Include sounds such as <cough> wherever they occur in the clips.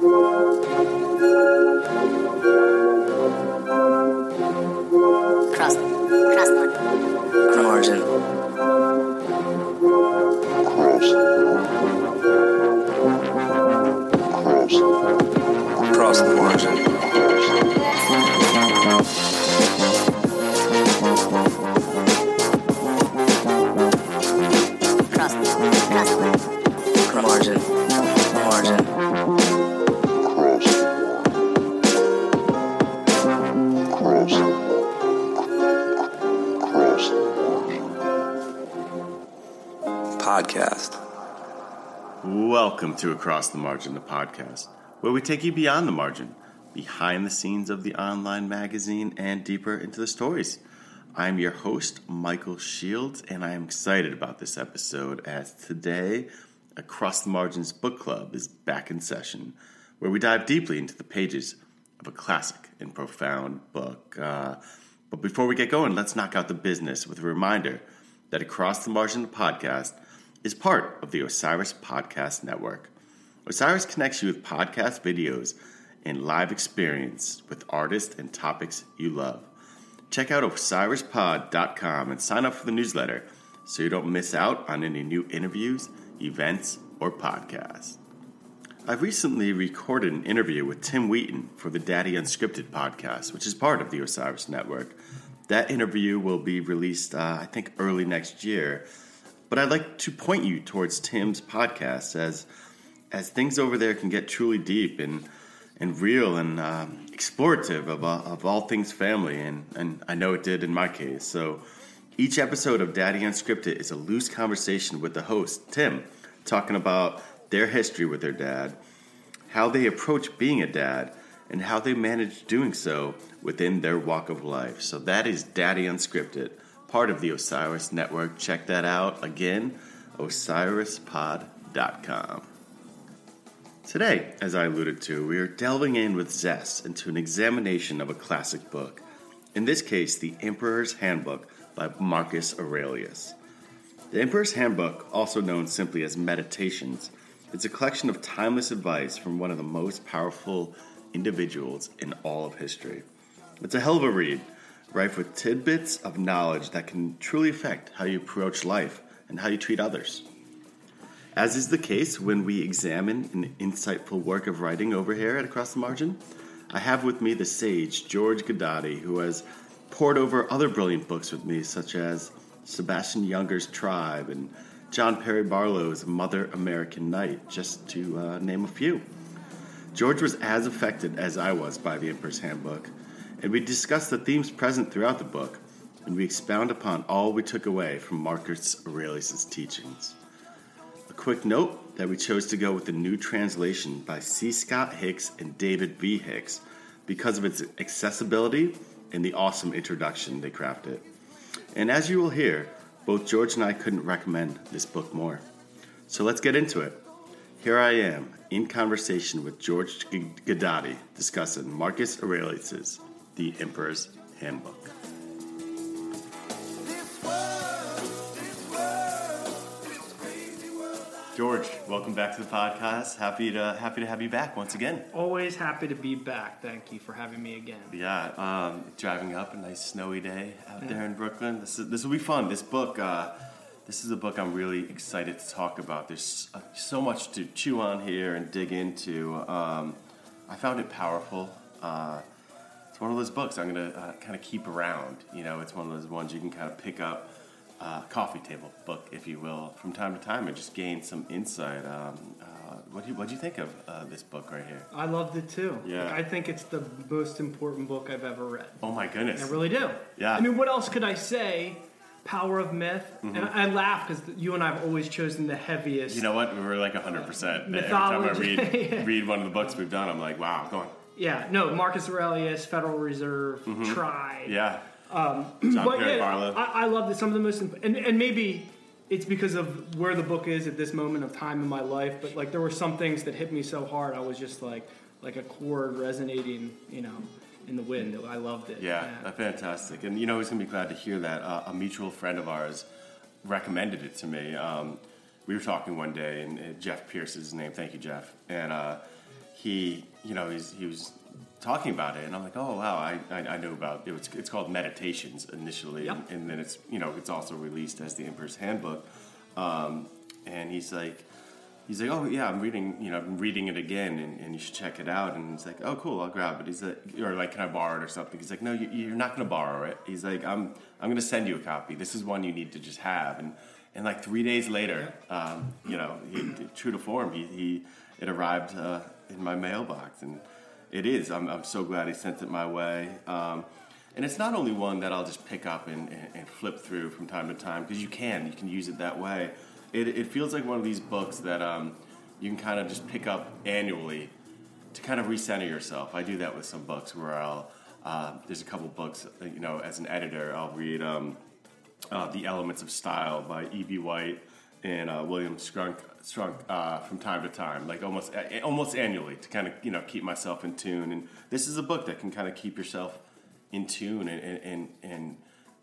Cross. Cross the margin. Cross the margin. Welcome to Across the Margin, the podcast, where we take you beyond the margin, behind the scenes of the online magazine, and deeper into the stories. I'm your host, Michael Shields, and I am excited about this episode as today, Across the Margins Book Club is back in session, where we dive deeply into the pages of a classic and profound book. Uh, but before we get going, let's knock out the business with a reminder that Across the Margin, the podcast, is part of the Osiris Podcast Network. Osiris connects you with podcast videos and live experience with artists and topics you love. Check out osirispod.com and sign up for the newsletter so you don't miss out on any new interviews, events, or podcasts. I recently recorded an interview with Tim Wheaton for the Daddy Unscripted podcast, which is part of the Osiris Network. That interview will be released, uh, I think, early next year. But I'd like to point you towards Tim's podcast as as things over there can get truly deep and and real and um, explorative of, uh, of all things family, and, and I know it did in my case. So each episode of Daddy Unscripted is a loose conversation with the host, Tim, talking about their history with their dad, how they approach being a dad, and how they manage doing so within their walk of life. So that is Daddy Unscripted, part of the Osiris Network. Check that out again, osirispod.com. Today, as I alluded to, we are delving in with zest into an examination of a classic book. In this case, The Emperor's Handbook by Marcus Aurelius. The Emperor's Handbook, also known simply as Meditations, is a collection of timeless advice from one of the most powerful individuals in all of history. It's a hell of a read, rife with tidbits of knowledge that can truly affect how you approach life and how you treat others. As is the case when we examine an insightful work of writing over here at Across the Margin, I have with me the sage George Gadati, who has poured over other brilliant books with me, such as Sebastian Junger's Tribe and John Perry Barlow's Mother American Night, just to uh, name a few. George was as affected as I was by the Emperor's Handbook, and we discuss the themes present throughout the book, and we expound upon all we took away from Marcus Aurelius' teachings. A quick note that we chose to go with the new translation by C. Scott Hicks and David V. Hicks because of its accessibility and the awesome introduction they crafted. And as you will hear, both George and I couldn't recommend this book more. So let's get into it. Here I am in conversation with George G- Gadati discussing Marcus Aurelius' The Emperor's Handbook. George, welcome back to the podcast. Happy to happy to have you back once again. Always happy to be back. Thank you for having me again. Yeah, um, driving up a nice snowy day out there in Brooklyn. This is, this will be fun. This book, uh, this is a book I'm really excited to talk about. There's uh, so much to chew on here and dig into. Um, I found it powerful. Uh, it's one of those books I'm gonna uh, kind of keep around. You know, it's one of those ones you can kind of pick up. Uh, coffee table book, if you will, from time to time, and just gain some insight. Um, uh, what do you you think of uh, this book right here? I loved it too. Yeah. Like, I think it's the most important book I've ever read. Oh my goodness! I really do. Yeah. I mean, what else could I say? Power of myth. And I, laugh because you and I have always chosen the heaviest. Mm-hmm. You know what? We were like 100%. Every time I read, <laughs> Yeah. read one of the books we've done, I'm like, wow, go on. Yeah. No, Marcus Aurelius, Federal Reserve, Tribe. Mm-hmm. Yeah. Um, John But Perry yeah, Barlow. I, I love it. Some of the most, imp- and, and maybe it's because of where the book is at this moment of time in my life. But like, there were some things that hit me so hard. I was just like, like a chord resonating, you know, in the wind. I loved it. yeah, uh, fantastic. And you know, he's going to be glad to hear that. Uh, a mutual friend of ours recommended it to me. Um, we were talking one day, and uh, Jeff Pierce is his name. Thank you, Jeff. And uh, he, you know, he's, he was talking about it, and I'm like, oh wow, I, I, I knew about it. Was, it's called Meditations initially, Yep. and, and then it's you know it's also released as the Emperor's Handbook. Um, and he's like, he's like, oh yeah, I'm reading, you know, I'm reading it again, and, and you should check it out. And he's like, oh cool, I'll grab it. He's like, or like, can I borrow it or something? He's like, no, you, you're not going to borrow it. He's like, I'm I'm going to send you a copy. This is one you need to just have. And and like three days later, um, you know, he, true to form, he, he it arrived uh, in my mailbox, and it is. I'm, I'm so glad he sent it my way. Um, and it's not only one that I'll just pick up and, and, and flip through from time to time because you can, you can use it that way. It, it feels like one of these books that um, you can kind of just pick up annually to kind of recenter yourself. I do that with some books where I'll uh, there's a couple books you know as an editor I'll read um, uh, The Elements of Style by E.B. White and uh, William Strunk, Strunk uh, from time to time, like almost almost annually, to kind of you know keep myself in tune. And this is a book that can kind of keep yourself in tune and and, and, and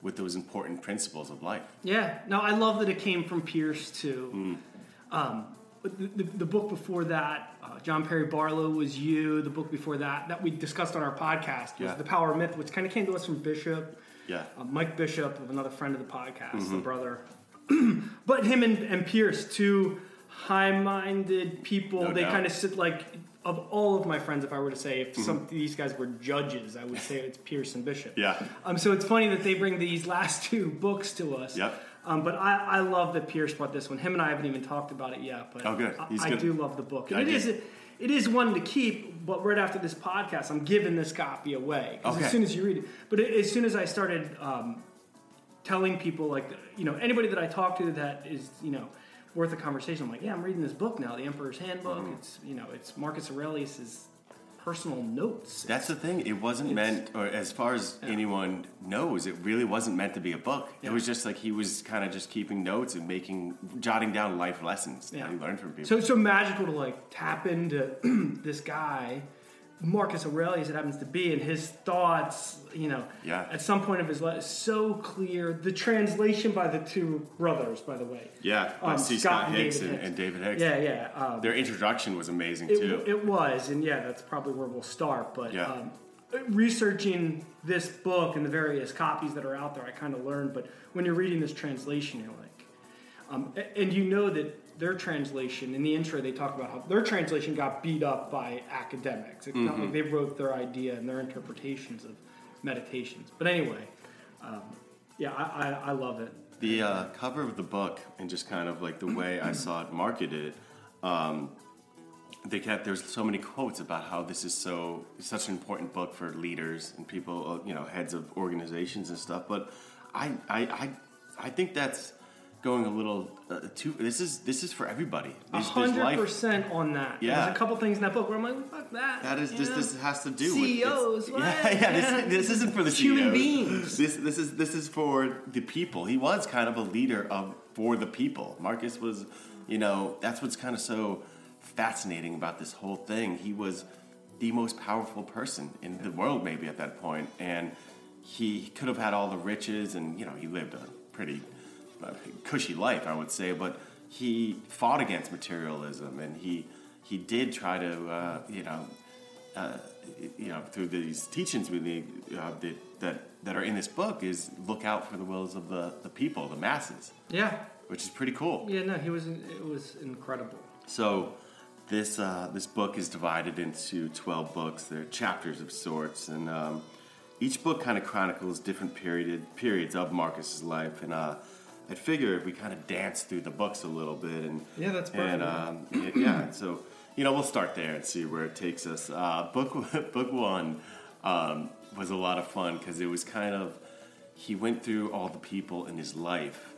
with those important principles of life. Yeah, no, I love that it came from Pierce too. Mm. Um, the, the, the book before that, uh, John Perry Barlow was you. The book before that, that we discussed on our podcast, was Yeah. The Power of Myth, which kind of came to us from Bishop, Yeah, uh, Mike Bishop, of another friend of the podcast, Mm-hmm. the brother. <clears throat> but him and, and Pierce, two high-minded people. No they doubt. kind of sit like of all of my friends. If I were to say, if some Mm-hmm. of these guys were judges, I would say it's Pierce and Bishop. yeah, Um, so it's funny that they bring these last two books to us. Yep. Um, but I, I love that Pierce brought this one. Him and I haven't even talked about it yet. But Oh, good. I, He's I good. do love the book. And I it is it is one to keep. But right after this podcast, I'm giving this copy away. Okay. as soon as you read it. But it, as soon as I started um, telling people, like you know, anybody that I talk to that is you know worth a conversation, I'm like, yeah, I'm reading this book now, The Emperor's Handbook. Mm-hmm. It's you know, it's Marcus Aurelius's personal notes. that's the thing. It wasn't meant, or as far as anyone knows, it really wasn't meant to be a book. It was just like he was kind of just keeping notes and making, jotting down life lessons Yeah. that he learned from people. So so magical to like tap into <clears throat> this guy, Marcus Aurelius, it happens to be, and his thoughts. You know, Yeah. At some point of his life, so clear. The translation by the two brothers, by the way. yeah, by Um, C. Scott Scott and Hicks David and, Hicks. and David Hicks. Yeah, yeah. Um, Their introduction was amazing it, too. it was, and yeah, that's probably where we'll start. But Yeah. um, researching this book and the various copies that are out there, I kind of learned. But when you're reading this translation, you're like, um, and you know that their translation in the intro they talk about how their translation got beat up by academics. It's not like they wrote their idea and their interpretations of meditations. But anyway, um, yeah, I, I, I love it. The uh, cover of the book and just kind of like the way I saw it marketed, um, they kept there's so many quotes about how this is so such an important book for leaders and people, uh, you know, heads of organizations and stuff. But I I I, I think that's going a little uh, too. This is this is for everybody. A There's, there's hundred percent on that. Yeah. There's a couple things in that book where I'm like, fuck that. That is this. know? This has to do with CEOs, <laughs> what? Yeah, yeah. This, this isn't for the It's human beings. This this is this is for the people. He was kind of a leader of for the people. Marcus was, you know, that's what's kind of so fascinating about this whole thing. He was the most powerful person in the world, maybe at that point, and he could have had all the riches, and you know, he lived a pretty cushy life, I would say, but he fought against materialism, and he he did try to, uh, you know, uh, you know, through these teachings really uh, that, that that are in this book is look out for the wills of the, the people, the masses, Yeah. which is pretty cool. Yeah, no, he was. It was incredible. So this uh, this book is divided into twelve books. They're chapters of sorts, and um, each book kind of chronicles different period periods of Marcus's life. And uh, I figured we kind of dance through the books a little bit, and Yeah, that's and perfect. um, y- yeah, so you know we'll start there and see where it takes us. Uh, book <laughs> book one um, was a lot of fun because it was kind of he went through all the people in his life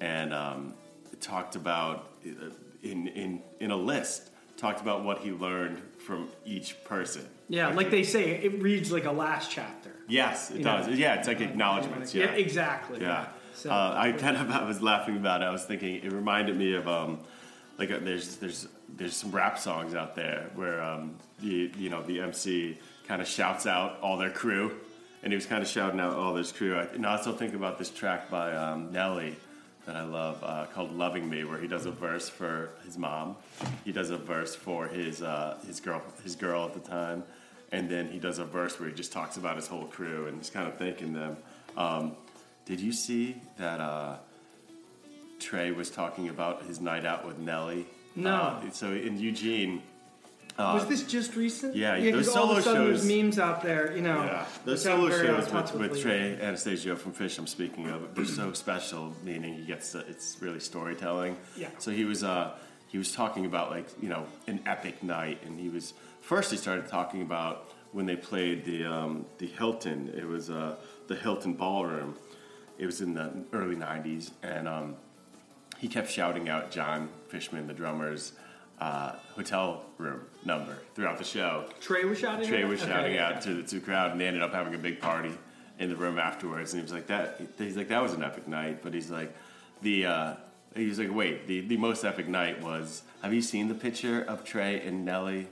and um, talked about uh, in in in a list talked about what he learned from each person. Yeah, like they say, it reads like a last chapter. Yes, it You know. does. yeah, it's like acknowledgments. Yeah, exactly. yeah. So, uh, I kind of I was laughing about it. I was thinking it reminded me of um, like uh there's there's there's some rap songs out there where um, the you know the MC kind of shouts out all their crew, and he was kind of shouting out all this crew. I, and I also think about this track by um, Nelly that I love uh, called "Luven Me," where he does a verse for his mom, he does a verse for his uh, his girl his girl at the time, and then he does a verse where he just talks about his whole crew and just kind of thanking them. Um, did you see that uh, Trey was talking about his night out with Nelly? No. Uh, so in Eugene. was this just recent? yeah, yeah. those Because all of a solo sudden shows- there's memes out there, you know. Yeah, the solo shows with, with. Trey Anastasio from Phish, I'm speaking of, they're so special. Meaning he gets to, it's really storytelling. Yeah. So he was uh, he was talking about like you know an epic night, and he was first he started talking about when they played the um, the Hilton. It was uh, the Hilton Ballroom. It was in the early '90s, and um, he kept shouting out Jon Fishman, the drummer's. Uh, hotel room number throughout the show. Trey was shouting. Trey was Okay, shouting yeah. out to the, to the crowd, and they ended up having a big party in the room afterwards. And he was like, "That." He's like, "That was an epic night." But he's like, "The." Uh, he was like, "Wait, the, the most epic night was." Have you seen the picture of Trey and Nelly?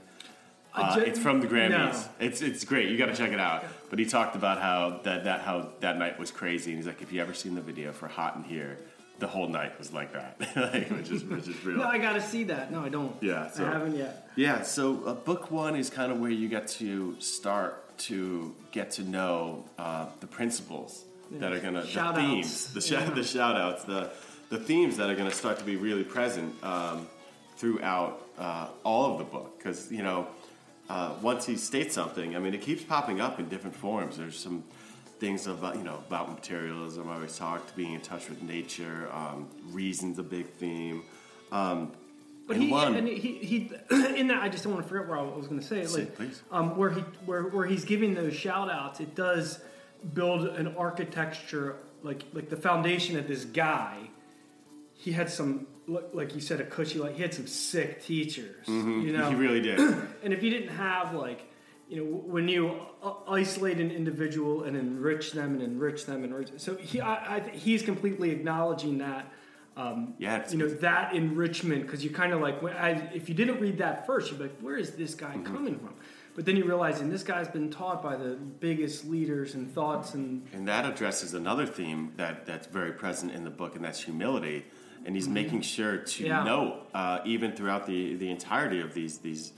Uh, it's from the Grammys. no. It's it's great. You got to check it out. But he talked about how that that how that night was crazy, and he's like, "If you ever seen the video for Hot in Herre, the whole night was like that, <laughs> like, which is which is real." No, I gotta see that. No, I don't. Yeah, so- I haven't yet. Yeah, so uh, book one is kind of where you get to start to get to know uh, the principles that are gonna Shout the outs. themes, the shout Yeah. the shout outs, the the themes that are gonna start to be really present um, throughout uh, all of the book. Because you know, uh, once he states something, I mean, it keeps popping up in different forms. There's some things about you know about materialism. I always talked being in touch with nature. Um, reason's a big theme. Um, But he, one- and he, he, <clears throat> in that, I just don't want to forget where I was going to say it. Say, Like, please. um, where he, where, where he's giving those shout outs, it does build an architecture, like, like the foundation of this guy. He had some, like like you said, a cushy, like he had some sick teachers, you know. Mm-hmm. he really did. <clears throat> and if you didn't have like you know when you uh, isolate an individual and enrich them and enrich them and enrich, so he I, I, he's completely acknowledging that um, Yeah, you know that enrichment because you kind of like I, if you didn't read that first you'd be like where is this guy Mm-hmm. coming from but then you realize and this guy's been taught by the biggest leaders and thoughts and And that addresses another theme that, that's very present in the book, and that's humility. And he's making sure to Yeah. note, uh, even throughout the, the entirety of these, these,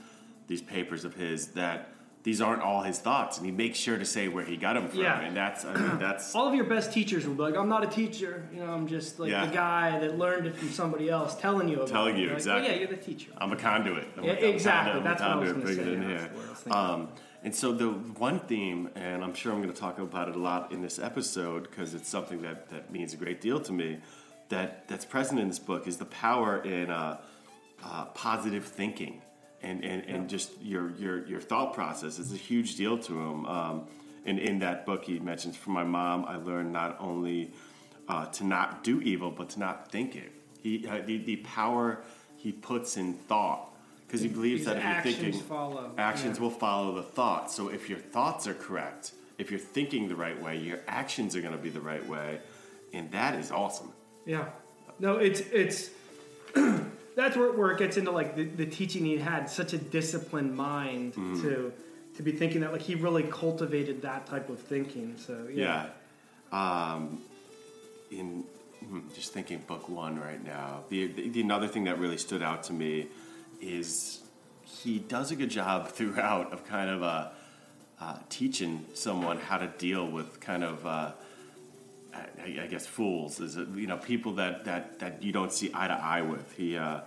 these papers of his, that these aren't all his thoughts. And he makes sure to say where he got them from. Yeah. And that's, I mean, <clears throat> that's, all of your best teachers will be like i'm not a teacher you know i'm just like Yeah. the guy that learned it from somebody else telling you about it. Telling it. you, Like, exactly. oh, yeah you're the teacher I'm a conduit. I'm a- Yeah, I'm a exactly. conduit, I'm a That's what I was conduit, gonna say. in here. that's what I was thinking. Um, and so the one theme, and I'm sure I'm going to talk about it a lot in this episode because it's something that, that means a great deal to me. That that's present in this book is the power in uh, uh, positive thinking, and and, and just your your your thought process is a huge deal to him. Um, and in that book, he mentions from my mom, I learned not only uh, to not do evil, but to not think it. He uh, the, the power he puts in thought because he believes that if you're thinking follow. actions Yeah. will follow the thought. So if your thoughts are correct, if you're thinking the right way, your actions are going to be the right way, and that is awesome. Yeah. No, it's it's <clears throat> that's where, where it gets into like the, the teaching he had such a disciplined mind Mm-hmm. to to be thinking that like he really cultivated that type of thinking. So yeah. Yeah. Um, in hmm, just thinking book one right now, the, the, the another thing that really stood out to me is he does a good job <laughs> throughout of kind of uh, uh, teaching someone how to deal with kind of. Uh, I, I guess fools is it, you know people that, that, that you don't see eye to eye with. He uh,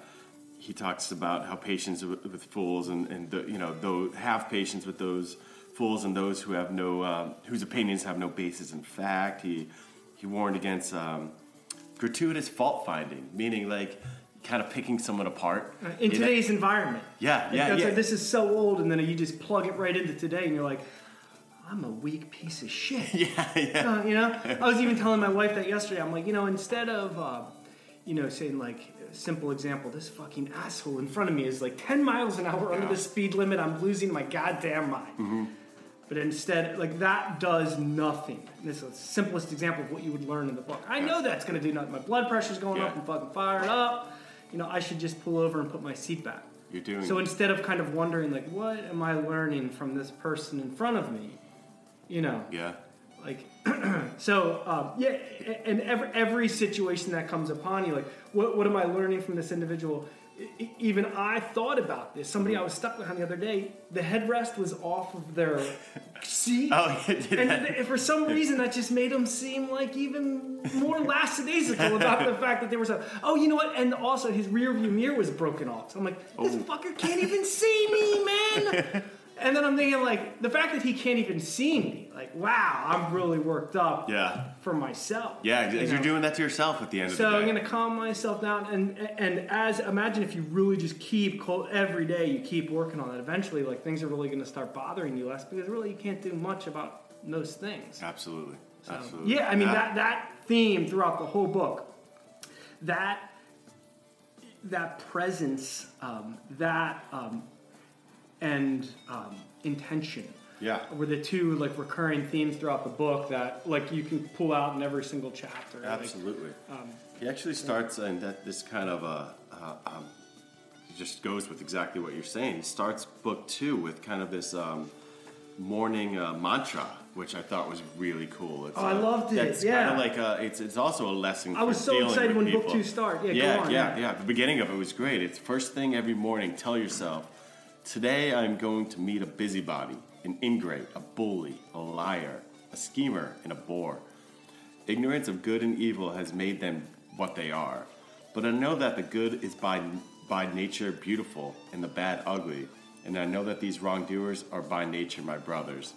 he talks about how patience with, with fools and and the, you know though have patience with those fools and those who have no uh, whose opinions have no basis in fact. He he warned against um, gratuitous fault finding, meaning like kind of picking someone apart Uh, In today's environment. Yeah, yeah, yeah. like, this is so old, and then you just plug it right into today, and you're like, I'm a weak piece of shit. <laughs> yeah, yeah. Uh, you know, I was even telling my wife that yesterday. I'm like, you know, instead of, uh, you know, saying like, a simple example, this fucking asshole in front of me is like 10 miles an hour under the speed limit. I'm losing my goddamn mind. Mm-hmm. But instead, like that does nothing. This is the simplest example of what you would learn in the book. I know that's going to do nothing. My blood pressure's going Yeah. up. I'm fucking fired up. You know, I should just pull over and put my seat back. You're doing So instead of kind of wondering, like, what am I learning from this person in front of me? You know, yeah. Like, <clears throat> so um, yeah, and every every situation that comes upon you, like, what what am I learning from this individual? Even I thought about this. Somebody I was stuck behind the other day, the headrest was off of their <laughs> seat. Oh, and for some reason, that just made them seem like even more lackadaisical about the fact that they were so. Oh, you know what? And also, his rear view mirror was broken off. So I'm like, this Oh. fucker can't even see me, man. <laughs> and then I'm thinking, like, the fact that he can't even see me, like, wow, I'm really worked up Yeah. for myself. Yeah, you you're doing that to yourself at the end of the day. So I'm gonna calm myself down, and and as imagine if you really just keep every day you keep working on it. Eventually, like things are really gonna start bothering you less because really you can't do much about those things. Absolutely. Absolutely. Yeah, I mean that that theme throughout the whole book, that that presence, um, that um, and um, intention Yeah. were the two like recurring themes throughout the book that like you can pull out in every single chapter. Like, Absolutely. um, he actually starts, and that this kind of uh, uh, um, just goes with exactly what you're saying. He starts book two with kind of this um, morning uh, mantra, which I thought was really cool. It's, Oh, I uh, loved it, It's yeah. kind of like a, it's it's also a lesson. I was so excited when book two start. Yeah, go yeah, on, yeah, yeah. yeah. The beginning of it was great. It's first thing every morning. Tell yourself, today I'm going to meet a busybody, an ingrate, a bully, a liar, a schemer, and a bore. Ignorance of good and evil has made them what they are. But I know that the good is by, by nature beautiful and the bad ugly. And I know that these wrongdoers are by nature my brothers.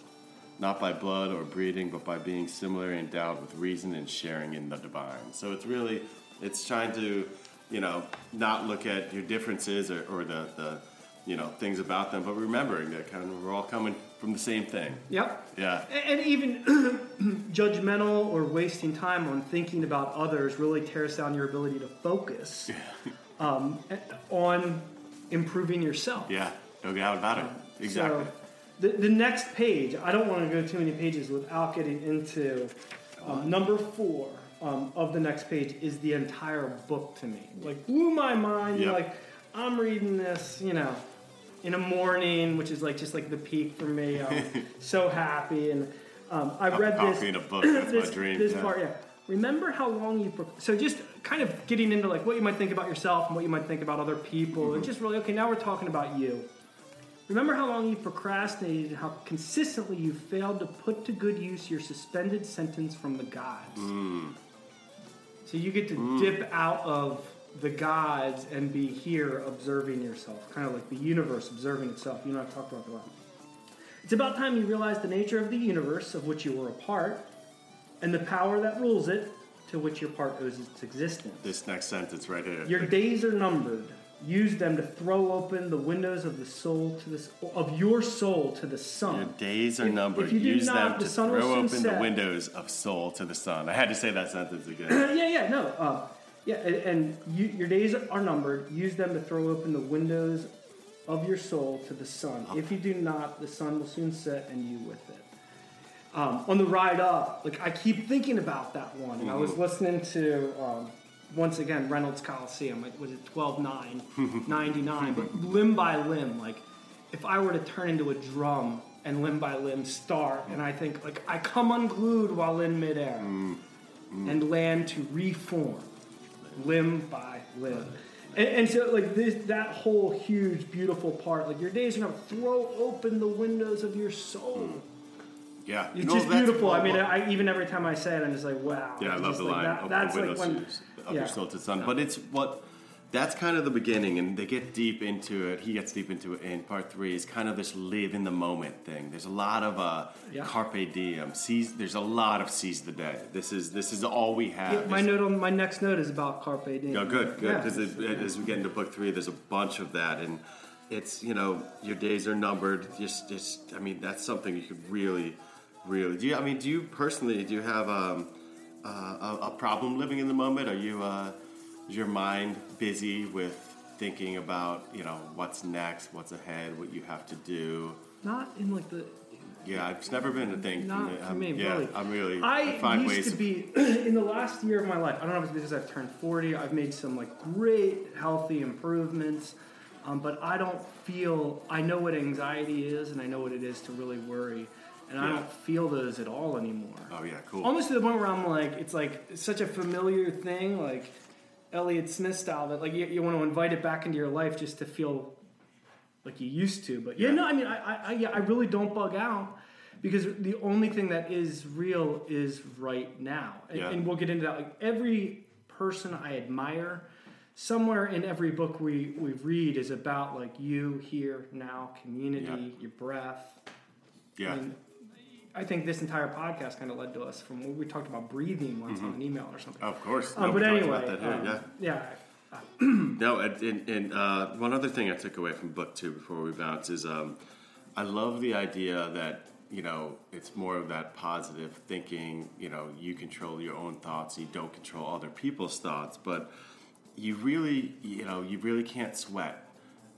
Not by blood or breeding, but by being similarly endowed with reason and sharing in the divine. So it's really, it's trying to, you know, not look at your differences or, or the, the, you know, things about them, but remembering that kind of we're all coming from the same thing. Yep. Yeah. And even <clears throat> judgmental or wasting time on thinking about others really tears down your ability to focus <laughs> um, on improving yourself. Yeah. No doubt about it. Exactly. So the, the next page, I don't want to go too many pages without getting into um, number four um, of the next page is the entire book to me. Like blew my mind. Yep. Like I'm reading this, you know, in a morning, which is like just like the peak for me. I'm <laughs> so happy, and um, I read this. coffee and a book, that's <clears throat> my dream, This yeah. part, yeah. Remember how long you. Pro- so just kind of getting into like what you might think about yourself and what you might think about other people, Mm-hmm. and just really okay. Now we're talking about you. Remember how long you've procrastinated and how consistently you've failed to put to good use your suspended sentence from the gods. Mm. So you get to dip out of the gods and be here observing yourself, kind of like the universe observing itself. You know, I've talked about that a lot. It's about time you realize the nature of the universe of which you were a part and the power that rules it to which your part owes its existence. This next sentence right here. Your days are numbered. Use them to throw open the windows of the soul to the of your soul to the sun. Your days are If- numbered. if you Use not, them the to sun throw open the windows of soul to the sun. I had to say that sentence again. <laughs> yeah, yeah, no, uh, yeah, and, and you, your days are numbered. Use them to throw open the windows of your soul to the sun. If you do not, the sun will soon set, and you with it. Um, on the ride up, like I keep thinking about that one, and I was listening to um, once again Reynolds Coliseum. Like, was it 12 9, <laughs> 99? But limb by limb, like if I were to turn into a drum and limb by limb start, and I think like I come unglued while in midair and land to reform limb by limb. And, and so, like this, that whole huge, beautiful part, like your days are gonna throw open the windows of your soul. Hmm. Yeah. It's No, just beautiful. I mean, I, even every time I say it, I'm just like, wow. Yeah, I love the like line. that- of that's the like windows when, of yeah. your soul to sun. But it's what that's kind of the beginning, and they get deep into it. He gets deep into it in part three. Is kind of this live in the moment thing. There's a lot of uh, Yeah. carpe diem. Seize. There's a lot of seize the day. This is this is all we have. Yeah, my This- note on my next note is about carpe diem. Oh, good, good. Yeah. Because as we get into book three, there's a bunch of that, and it's you know your days are numbered. Just, just I mean, that's something you could really, really. Do you? I mean, do you personally? Do you have um, uh, a, a problem living in the moment? Are you? Uh, is your mind busy with thinking about you know what's next, what's ahead, what you have to do? Not in like the Yeah, it's never been a thing Not for me. for me, yeah, really. I'm really. I, find used ways to be <clears throat> in the last year of my life. I don't know if it's because I've turned forty. I've made some like great healthy improvements, um, but I don't feel. I know what anxiety is, and I know what it is to really worry. and I don't feel those at all anymore. Oh yeah, cool. Almost to the point where I'm like, it's like such a familiar thing, like Elliott Smith style, that like you, you want to invite it back into your life just to feel like you used to. But yeah, Yeah. no, I mean, I, I, I, yeah, I really don't bug out because the only thing that is real is right now, and, Yeah. and we'll get into that. Like every person I admire. Somewhere in every book we, we read is about like you here now, community, Yeah. your breath, yeah, I, mean, I think this entire podcast kind of led to us from what we talked about breathing once on an email or something. of course. Um, Mm-hmm. No, but anyway, here, um, yeah. yeah, <clears throat> No, and, and, and uh, one other thing I took away from book two before we bounce is um, I love the idea that you know it's more of that positive thinking. You know, you control your own thoughts, you don't control other people's thoughts, but you really, you know, you really can't sweat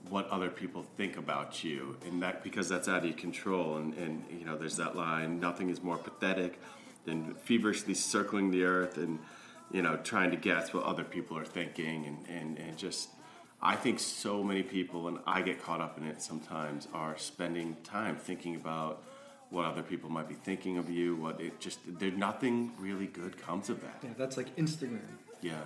what other people think about you, and that because that's out of your control. And, and you know, there's that line: nothing is more pathetic than feverishly circling the earth and you know trying to guess what other people are thinking, and and, and just. I think so many people, and I get caught up in it sometimes, are spending time thinking about what other people might be thinking of you. What it just there nothing really good comes of that. yeah, that's like Instagram. Yeah,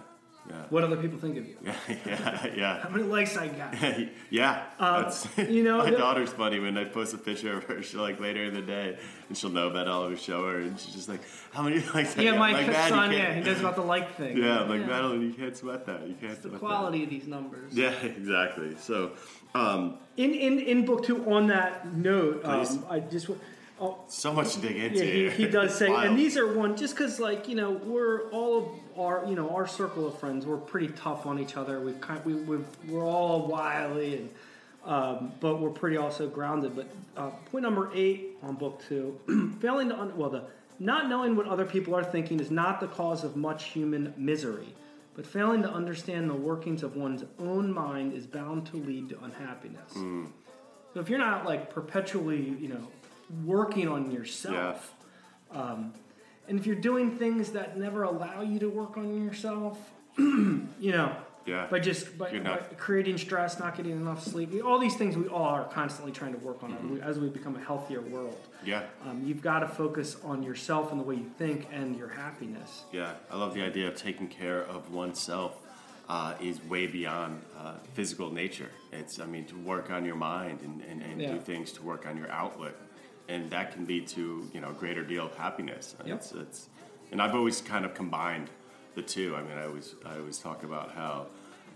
yeah, What other people think of you? yeah, <laughs> yeah, yeah. How many likes I got? <laughs> yeah, that's, <laughs> you know, my daughter's funny when I post a picture of her. She'll like later in the day, and she'll know about all of her show her, and she's just like, "How many likes?" I Yeah, got?" my like, "Man, son, can't-" yeah, he knows about the like thing. Yeah, I'm like Madeline, you can't sweat that. You can't the sweat quality of these numbers. Yeah, exactly. So, um, In in in book two, on that note, um, I just. Oh, so much to dig into. yeah, he, he does say, Wild. and these are one just because, like you know, we're all of our, you know, our circle of friends. We're pretty tough on each other. We've kind, we, we've, we're all wily, and um, but we're pretty also grounded. But uh, point number eight on book two, <clears throat> failing to un- well, the not knowing what other people are thinking is not the cause of much human misery. But failing to understand the workings of one's own mind is bound to lead to unhappiness. So if you're not like perpetually, you know, working on yourself, um, and if you're doing things that never allow you to work on yourself, <clears throat> you know, Yeah. by just by, by creating stress, not getting enough sleep, all these things we all are constantly trying to work on Mm-hmm. as we become a healthier world. Yeah, Um, you've got to focus on yourself and the way you think and your happiness. yeah. I love the idea of taking care of oneself. Uh, is way beyond uh, physical nature. It's, I mean, to work on your mind and, and, and Yeah. do things to work on your outlet, and that can lead to you know a greater deal of happiness. Yep. It's, it's, and I've always kind of combined the two. I mean, I always I always talk about how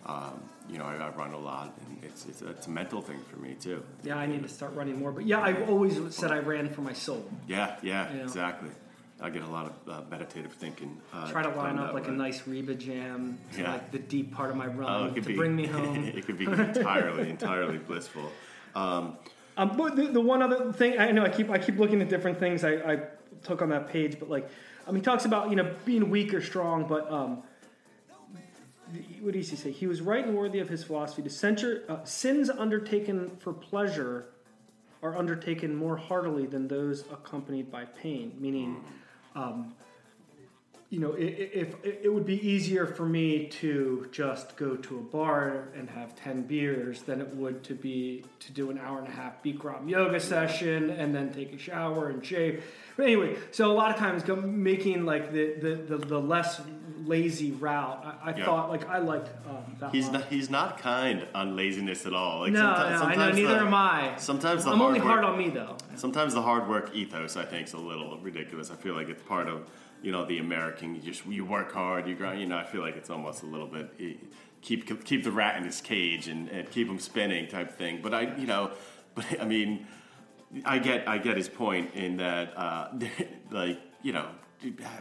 um, you know I, I run a lot, and it's, it's it's a mental thing for me too. Yeah, I need to start running more. But yeah, I've always said I ran for my soul. Yeah, yeah, Yeah. exactly. I get a lot of uh, meditative thinking. Uh, Try to line up like a nice Reba jam to Yeah. like the deep part of my run Oh, it could to be bring me home. <laughs> it could be entirely, entirely <laughs> blissful. Um, Um, but the, the one other thing I know I keep I keep looking at different things I, I took on that page, but like um, he talks about you know being weak or strong, but um, what does he say? He was right and worthy of his philosophy. To censure uh, sins undertaken for pleasure are undertaken more heartily than those accompanied by pain. Meaning, um, you know, if, if it would be easier for me to just go to a bar and have ten beers than it would to be to do an hour and a half Bikram yoga session and then take a shower and shave. But anyway, so a lot of times go, making like the, the, the, the less lazy route. I, I Yeah. thought like I liked um, that. he's not he's not kind on laziness at all. Like no, sometimes, no, I know. sometimes Neither the, am I. Sometimes the I'm hard only work, hard on me though. Sometimes the hard work ethos I think is a little ridiculous. I feel like it's part of you know the American. You just you work hard, you grind. You know, I feel like it's almost a little bit eh, keep keep the rat in his cage and, and keep him spinning type thing. But I you know, <laughs> but I mean, I get I get his point in that uh, <laughs> like you know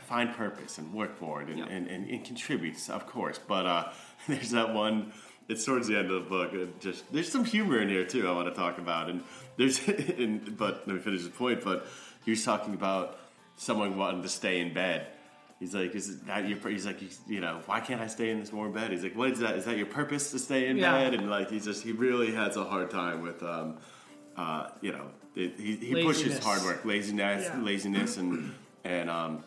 find purpose and work for it and, Yeah. and, and, and contribute of course. But uh, <laughs> there's that one. It's towards the end of the book. It just there's some humor in here too. I want to talk about and there's and, but let me finish the point. But he was talking about someone wanting to stay in bed. He's like, is that your? He's like, you know, why can't I stay in this warm bed? He's like, what is that? Is that your purpose to stay in Yeah. bed? And like, he just he really has a hard time with, um, uh, you know, it, he, he pushes Laziness. hard work, laziness, Yeah. laziness, and and um,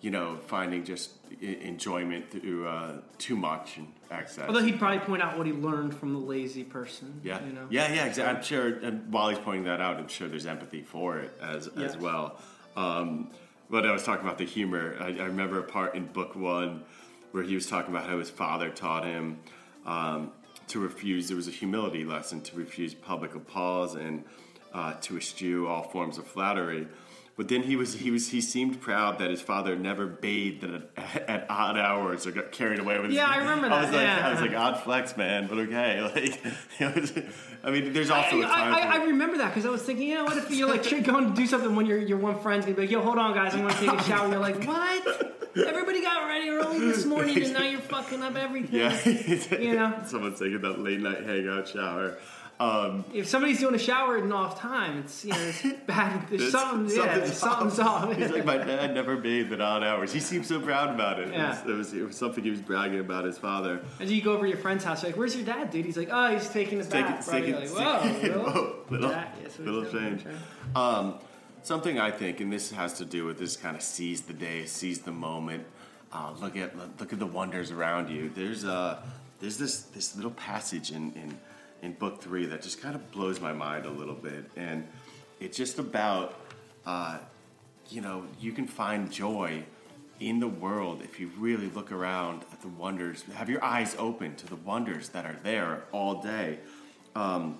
you know, finding just enjoyment through uh, too much and excess. Although he'd probably point out what he learned from the lazy person. yeah, You know? yeah, yeah. Exactly. I'm sure. And while he's pointing that out, I'm sure there's empathy for it as as well. Um, but I was talking about the humor. I, I remember a part in book one where he was talking about how his father taught him um, to refuse. There was a humility lesson to refuse public applause and uh, to eschew all forms of flattery. But then he was he was he seemed proud that his father never bathed at, <laughs> at odd hours or got carried away with. Yeah, his, I remember I was that, like, yeah. I was like, odd flex, man, but okay. <laughs> Like, it was, I mean, there's also I, a time. I, I, I remember that because I was thinking, you know, what if you're like you're going to do something when your your one friend's gonna be like, yo, hold on, guys, I'm gonna take a shower. And You're like, what? Everybody got ready early this morning, and now you're fucking up everything. <laughs> yeah, You know? someone's taking that late night hangout shower. Um, If somebody's doing a shower and off time, it's you know it's <laughs> bad. There's It's- something, yeah, something's off. He's like, my dad never bathed at odd hours. He seemed so proud about it. Yeah. It, was, it, was, it was something he was bragging about his father. And you go over to your friend's house, you're like, "Where's your dad, dude?" He's like, "Oh, he's taking a bath." bro." Taking- like, "Whoa, taking- really?" whoa, little, yeah, little change. Um, something I think, and this has to do with this kind of seize the day, seize the moment. Uh, look at look at the wonders around you. There's uh, there's this this little passage in, in in book three that just kind of blows my mind a little bit, and it's just about uh, you know you can find joy in the world if you really look around at the wonders. Have your eyes open to the wonders that are there all day. Um,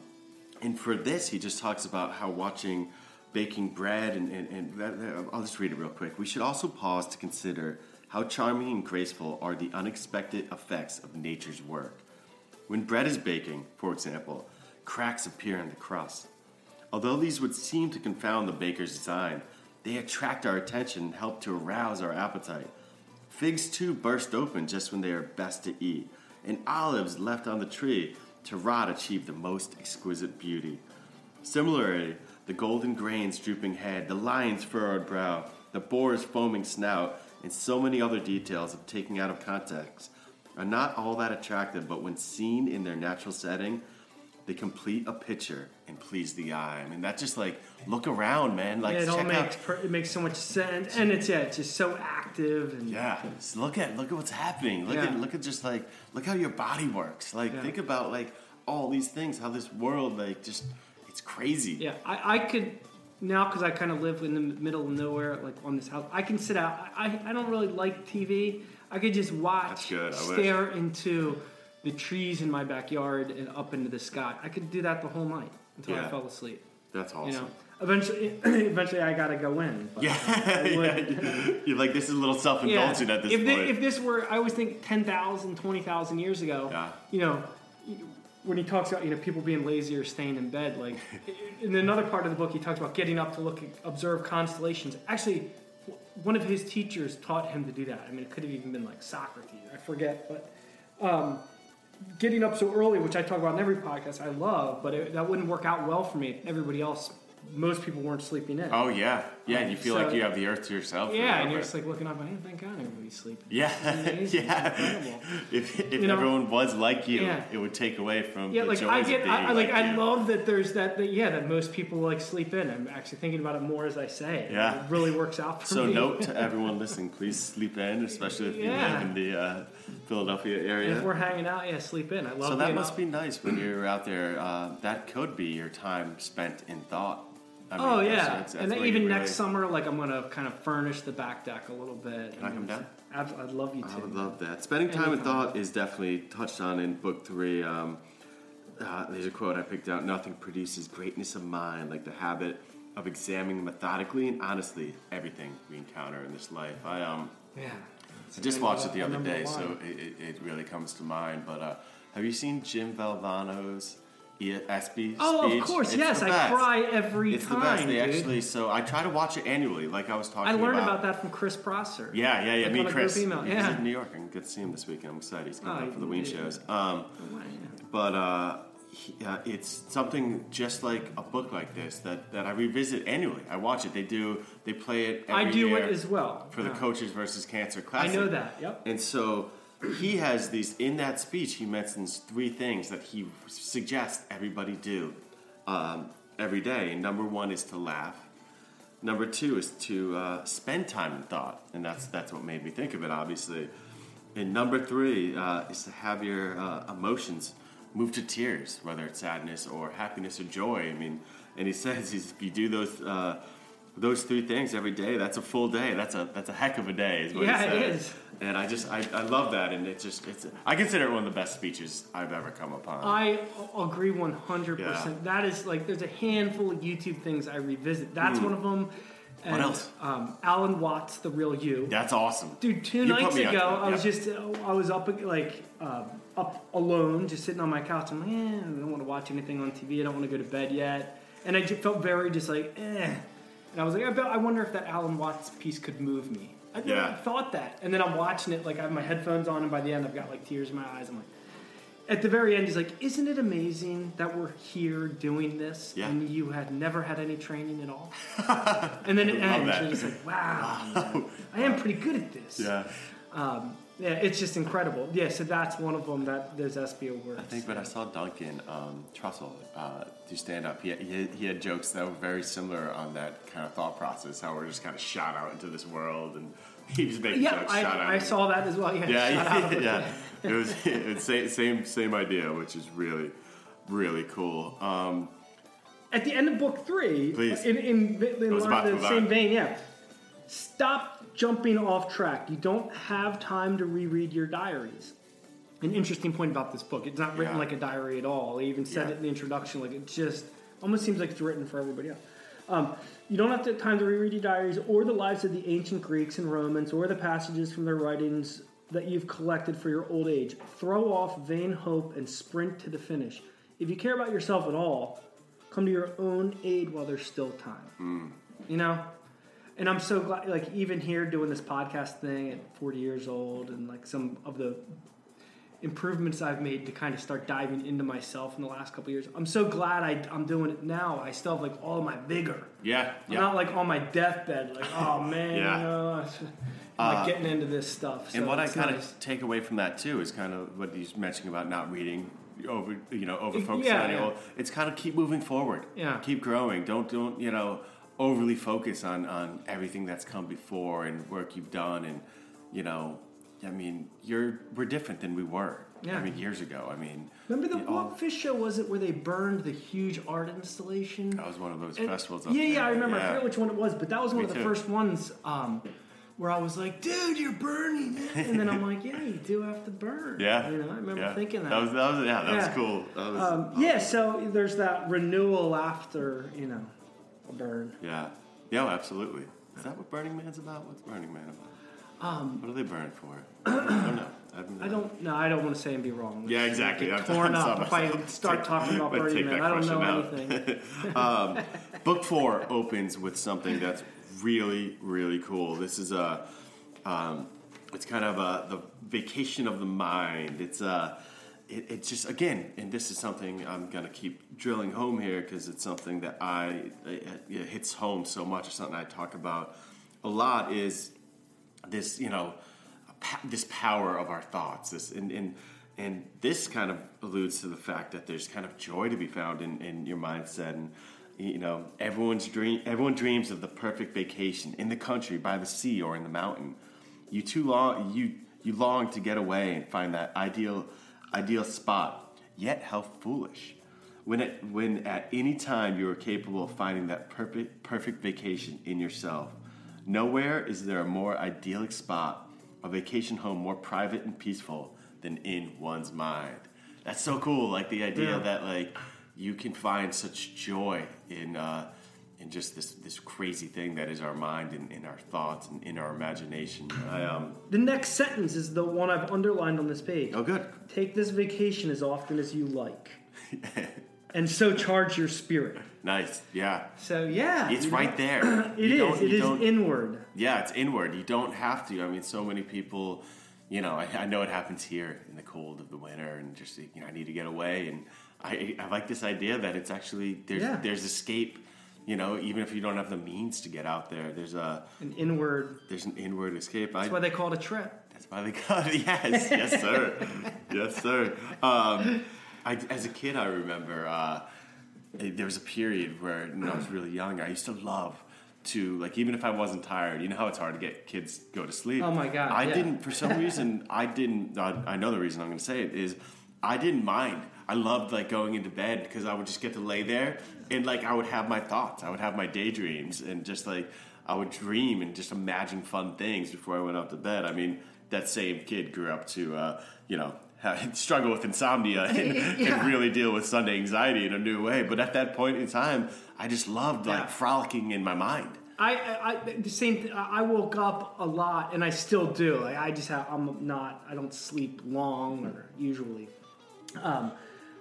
and for this, he just talks about how watching baking bread, and, and, and I'll just read it real quick. We should also pause to consider how charming and graceful are the unexpected effects of nature's work. When bread is baking, for example, cracks appear in the crust. Although these would seem to confound the baker's design, they attract our attention and help to arouse our appetite. Figs too burst open just when they are best to eat, and olives left on the tree to rot achieve the most exquisite beauty. Similarly, the golden grain's drooping head, the lion's furrowed brow, the boar's foaming snout, and so many other details of taking out of context are not all that attractive, but when seen in their natural setting, they complete a picture and please the eye. I mean, that's just like look around, man. Like Yeah, it all makes per, it makes so much sense, and it's yeah, it's just so active and Yeah, just look at look at what's happening. Look Yeah. at look at just like look how your body works. Like Yeah. think about like all these things, how this world like just it's crazy. Yeah, I, I could now because I kind of live in the middle of nowhere, like on this house. I can sit out. I, I don't really like TV. I could just watch, I wish. stare into the trees in my backyard and up into the sky. I could do that the whole night until I fell asleep. That's awesome. You know, eventually, <clears throat> eventually I gotta go in. Yeah, <laughs> yeah. You're like this is a little self-indulgent at this if, point. if this were, I always think 10,000, 20,000 years ago, Yeah. you know, when he talks about, you know, people being lazy or staying in bed, like, <laughs> in another part of the book, he talks about getting up to look, observe constellations. Actually, one of his teachers taught him to do that. I mean, it could have even been like Socrates, I forget, but um, getting up so early, which I talk about in every podcast, I love, but it, that wouldn't work out well for me if everybody else, most people weren't sleeping in. oh yeah, yeah. And you feel So- like you have the earth to yourself. yeah, and you're just like looking up, and hey, thank God everybody's sleeping. yeah, <laughs> yeah. If if You know? everyone was like you, Yeah. it would take away from Yeah, the like I of get, I, I like, I love that there's that, that, yeah, that most people like sleep in. I'm actually thinking about it more as I say. it. Yeah. it really works out for So me. note to <laughs> everyone listening, please sleep in, especially if you Yeah. live in the uh, Philadelphia area. if we're hanging out, yeah, sleep in. I love. So that must up. be nice when you're out there. Uh, that could be your time spent in thought. I mean, Oh yeah, that's- that's and then even really- next summer, like I'm gonna kind of furnish the back deck a little bit. Can I come down? Abs- I'd love you to. I would love that. Spending time Anytime. thought is definitely touched on in book three. Um, uh, there's a quote I picked out: "Nothing produces greatness of mind like the habit of examining methodically and honestly everything we encounter in this life." I um, Yeah. I just watched it the other day, one. so it, it, it really comes to mind. But uh, have you seen Jim Valvano's E- ESP Oh, speech? of course, It's yes. I cry every It's time. the best. They dude. actually. So I try to watch it annually, like I was talking I learned about. about that from Chris Prosser. Yeah, yeah, yeah. Like Me on and a Chris. email, He's yeah. in New York. I'm good to see him this weekend. I'm excited. He's coming Oh, up for the yeah. Shows. Um, but uh, he, uh, it's something just like a book like this that, that I revisit annually. I watch it. They do. They play it. Every I do it as well. for the Yeah. coaches versus cancer classic. I know that. Yep. And so he has these in that speech. He mentions three things that he suggests everybody do um, every day. And number one is to laugh. Number two is to uh, spend time in thought, and that's that's what made me think of it. Obviously, and number three uh, is to have your uh, emotions move to tears, whether it's sadness or happiness or joy. I mean, and he <laughs> says if you do those uh, those three things every day, that's a full day. That's a that's a heck of a day, is what Yeah, it is. And I just I, I love that, and it's just it's I consider it one of the best speeches I've ever come upon. i agree 100%. Yeah. That is like, there's a handful of YouTube things I revisit. That's one of them. And, Hmm. else? Um, Alan Watts, The Real You. that's awesome, Dude, two You nights ago, I was just, I was up, like, um, up alone, just sitting on my couch. I'm like, eh, I don't want to watch anything on TV. I don't want to go to bed yet. And I just felt very just like, eh. And I was like, I, bet, I wonder if that Alan Watts piece could move me. I, Yeah. Thought that. And then I'm watching it, like, I have my headphones on, and by the end, I've got, like, tears in my eyes. I'm like, at the very end, he's like, Isn't it amazing that we're here doing this Yeah. and you had never had any training at all? <laughs> and then it ends. that. You're like, <laughs> Wow, man, I am pretty good at this. yeah. Um, yeah, it's just incredible. Yeah, so that's one of them that there's SBO words. I think when I saw Duncan um, Trussell uh, do stand up, he, he, he had jokes that were very similar on that kind of thought process. How we're just kind of shot out into this world, and <laughs> he was making yeah, jokes. shot out I, I saw that as well. Yeah, Yeah, <laughs> yeah, yeah. It was it's same same same idea, which is really really cool. Um, At the end of book three, Please. in, in, in, was about line- to the same vein, yeah. Stop jumping off track. You don't have time to reread your diaries. An interesting point about this book. It's not written Yeah. like a diary at all. They even said Yeah. it in the introduction. Like it just almost seems like it's written for everybody else. Um, you don't have to time to reread your diaries or the lives of the ancient Greeks and Romans or the passages from their writings that you've collected for your old age. Throw off vain hope and sprint to the finish. If you care about yourself at all, come to your own aid while there's still time. You know? And I'm so glad, like, even here doing this podcast thing at 40 years old and like some of the improvements I've made to kind of start diving into myself in the last couple of years. I'm so glad I, I'm doing it now. I still have like all my vigor. yeah, I'm yeah. not like on my deathbed, like, <laughs> oh man, Yeah. you know, I'm like uh, getting into this stuff. and what I kind nice. of take away from that too is kind of what he's mentioning about not reading over, you know, over focusing Yeah, on yeah. old. It's kind of keep moving forward. Yeah. keep growing. Don't don't you know overly focus on on everything that's come before and work you've done and you know. I mean, you're we're different than we were. Yeah. I mean, years ago. I mean, Remember the what Phish show was it where they burned the huge art installation? That was one of those And- festivals. Yeah, yeah. I remember. I forget which one it was, but that was one Me of the too. first ones um, where I was like, "Dude, you're burning!" And then I'm like, "Yeah, you do have to burn." <laughs> Yeah, you know, I remember yeah. thinking that. That was that was yeah, that Yeah. was cool. That was, um, yeah, so there's that renewal after you know a burn. yeah, yeah, absolutely. Is that what Burning Man's about? What's Burning Man about? Um, What are they burning for? <clears throat> I don't know. I don't. No, I don't want to say and be wrong. Yeah, exactly. Get I'm- torn I'm up if I start Take- talking about <laughs> Burning Man. I don't know out. anything. <laughs> Book four opens with something that's really, really cool. This is a, um, it's kind of a, the vacation of the mind. It's a, it, it's just again, and this is something I'm gonna keep drilling home here because it's something that I it, it hits home so much. It's something I talk about a lot. Is this you know this power of our thoughts this and and and this kind of alludes to the fact that there's kind of joy to be found in, in your mindset and you know everyone's dream everyone dreams of the perfect vacation in the country by the sea or in the mountain you too long you you long to get away and find that ideal ideal spot yet how foolish when it, when at any time you are capable of finding that perfect perfect vacation in yourself Nowhere is there a more idyllic spot, a vacation home more private and peaceful than in one's mind. That's so cool. Like the idea Yeah. that like you can find such joy in uh, in just this this crazy thing that is our mind and in our thoughts and in our imagination. I um The next sentence is the one I've underlined on this page. oh good. Take this vacation as often as you like, <laughs> and so charge your spirit. Nice. Yeah. So yeah, It's you know, right there. <clears throat> It You is. It is inward. Yeah, it's inward. You don't have to. I mean, so many people, you know, I, I know it happens here in the cold of the winter, and just you know, I need to get away. And I, I like this idea that it's actually there's Yeah. there's escape. You know, even if you don't have the means to get out there, there's a An inward. there's an inward escape. I, That's why they call it a trip. that's why they call it. <laughs> Yes, yes, sir, <laughs> yes, sir. Um, I, as a kid, I remember uh, there was a period where when I was really young, I used to love to like even if I wasn't tired, you know how it's hard to get kids go to sleep. Oh my God, I yeah. didn't for some reason <laughs> I didn't. I, I know the reason I'm going to say it is I didn't mind. I loved like going into bed because I would just get to lay there and like I would have my thoughts. I would have my daydreams and just like I would dream and just imagine fun things before I went out to bed. I mean, that same kid grew up to uh, you know have, <laughs> struggle with insomnia and, <laughs> Yeah. and really deal with Sunday anxiety in a new way. But at that point in time, I just loved like Yeah. frolicking in my mind. I, I, I the same. Th- I I woke up a lot, and I still do. Like, I just have. I'm not. I don't sleep long or usually. Um,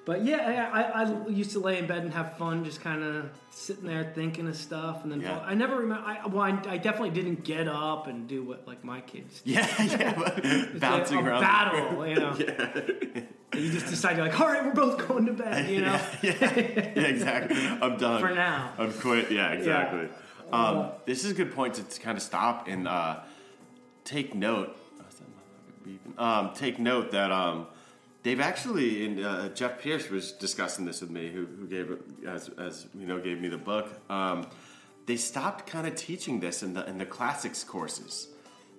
but yeah, I, I, used to lay in bed and have fun, just kind of sitting there thinking of stuff, and then Yeah. I never remember. I, well, I, I definitely didn't get up and do what like my kids. do. <laughs> Yeah, yeah, bouncing a around. battle, you know. <laughs> You just decide you're like, all right, we're both going to bed, you know. <laughs> yeah, yeah, exactly. I'm done For now. I'm quit. Yeah, exactly. Um, this is a good point to, to kind of stop and uh, take note. oh, is that motherfucker beeping? Um, take note that um, they've actually, and uh, Jeff Pierce was discussing this with me, who, who gave as, as you know gave me the book. Um, they stopped kind of teaching this in the in the classics courses,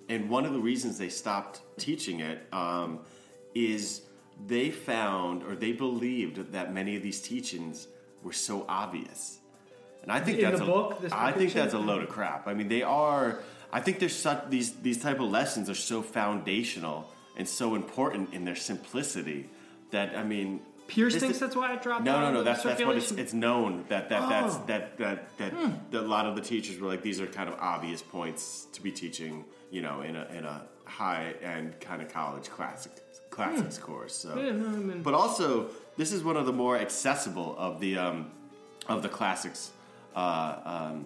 and one of the reasons they stopped teaching it um, is they found or they believed that many of these teachings were so obvious. And I think In that's a, book, this I think that's a load of crap. I mean, they are. I think there's such these these type of lessons are so foundational and so important in their simplicity that I mean. Pierce thinks is- that's why it dropped. no, no, no. That's that's what it's, it's known that that that's Oh. Hmm. that that that, that a lot of the teachers were like these are kind of obvious points to be teaching, you know, in a in a high end kind of college classic classics course. So, Hmm. Yeah, no, I mean- but also this is one of the more accessible of the um, of the classics. Uh, um,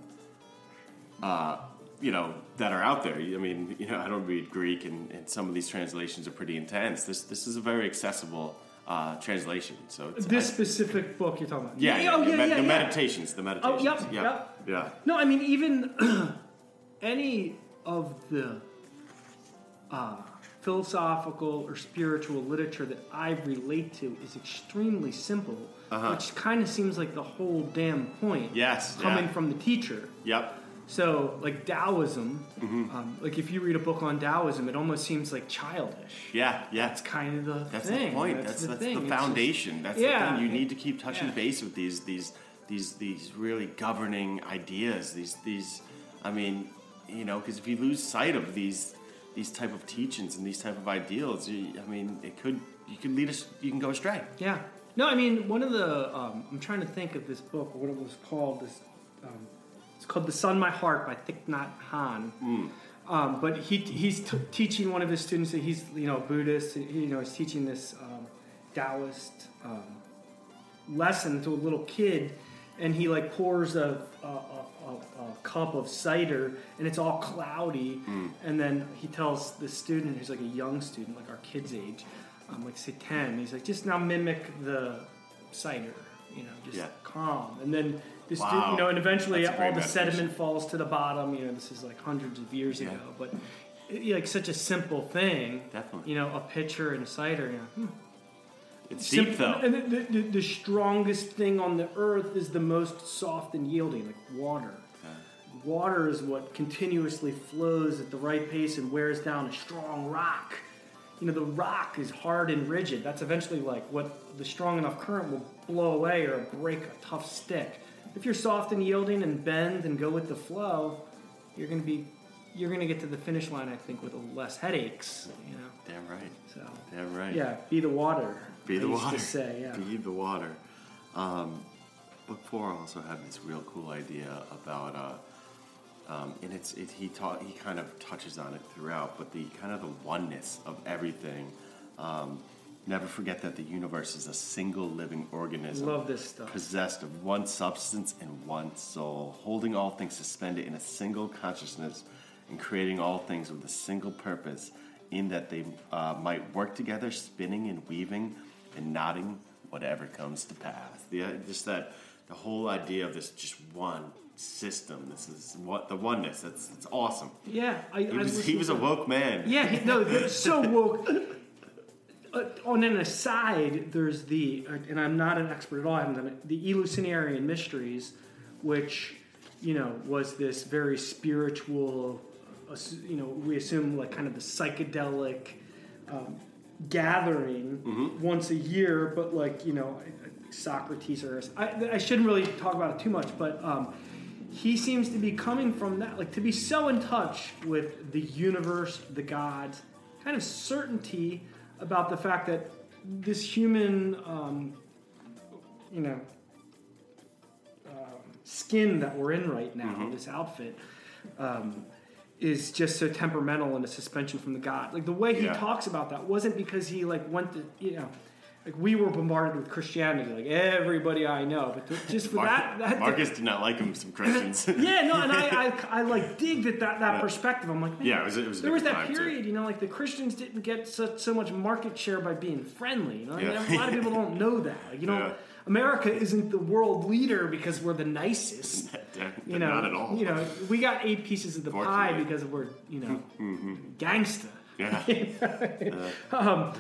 uh, you know that are out there. I mean, you know, I don't read Greek, and, and some of these translations are pretty intense. This this is a very accessible uh, translation. So it's, This I- specific book you're talking about. yeah, yeah, oh, the, yeah, med- yeah, the yeah. meditations, the meditations. yep, yeah, yep. yeah. No, I mean even <clears throat> any of the uh, philosophical or spiritual literature that I relate to is extremely simple, which kind of seems like the whole damn point. Uh-huh. Yes, coming yeah. from the teacher. Yep. So, like Taoism, Mm-hmm. um, like if you read a book on Taoism, it almost seems like childish. Yeah, yeah. That's kind of the That's thing. the point. That's the that's thing. the It's just- foundation. that's Yeah. the thing. You need to keep touching Yeah. base with these these these these really governing ideas. These these. I mean, you know, because if you lose sight of these these type of teachings and these type of ideals, you, I mean, it could you could lead us. You can go astray. Yeah. No, I mean one of the. Um, I'm trying to think of this book. What it was called. This. Um, it's called "The Sun, My Heart" by Thich Nhat Hanh. Um, but he he's t- teaching one of his students. that He's you know Buddhist. You know he's teaching this um, Taoist um, lesson to a little kid, and he like pours a a, a, a, cup of cider, and it's all cloudy. And then he tells the student, who's like a young student, like our kid's age, um, like say ten. He's like, just now mimic the cider, you know, just Yeah. calm. And then the Wow. student, you know, and eventually all the meditation. sediment falls to the bottom. You know, this is like hundreds of years Yeah. ago, but. it- Like such a simple thing, Definitely. You know, a pitcher and a cider. You know, hmm, It's Simple- deep though. And the, the, the, the strongest thing on the earth is the most soft and yielding, like water. Water is what continuously flows at the right pace and wears down a strong rock. You know, the rock is hard and rigid. That's eventually like what the strong enough current will blow away or break a tough stick. If you're soft and yielding and bend and go with the flow, you're gonna be, you're gonna get to the finish line. I think with less headaches. You know, Damn right. so Damn right. yeah, be the water. Be I the to water. say, yeah. Be the water. Um, book four also had this real cool idea about, uh, um, and it's it, he taught he kind of touches on it throughout, but the kind of the oneness of everything. Um, never forget that the universe is a single living organism. Love this stuff. Possessed of one substance and one soul, holding all things suspended in a single consciousness, and creating all things with a single purpose, in that they uh, might work together, spinning and weaving and nodding whatever comes to pass. The, uh, just that the whole idea of this just one system. This is what the oneness. That's that's awesome. Yeah, I, He was, he was a woke man. Yeah, he- no, so woke. <laughs> Uh, on an aside, there's the, uh, and I'm not an expert at all. I haven't done it. The Eleusinian Mysteries, which you know, was this very spiritual, you know, we assume like kind of the psychedelic um, gathering Mm-hmm. once a year, but like, you know, Socrates or I, I shouldn't really talk about it too much, but um, he seems to be coming from that, like to be so in touch with the universe, the gods, kind of certainty about the fact that this human, um, you know, um, skin that we're in right now, Mm-hmm. this outfit, um, is just so temperamental and a suspension from the god. Like the way he Yeah. talks about that wasn't because he like went to you know. Like we were bombarded with Christianity, like everybody I know, but to, just for that, that Marcus did not like him some <laughs> Christians. <laughs> yeah, no, and I, I, <laughs> I like dig at that, that Yeah. perspective. I'm like, man, Yeah, it was- it was there was that vibe, too. period, you know, like the Christians didn't get such so much market share by being friendly. You know, Yeah. a lot of people don't know that. Like, you know, Yeah. America isn't the world leader because we're the nicest. You know, not at all. You know, we got eight pieces of the pie because we're you know mm-hmm. gangsta. Yeah. <laughs>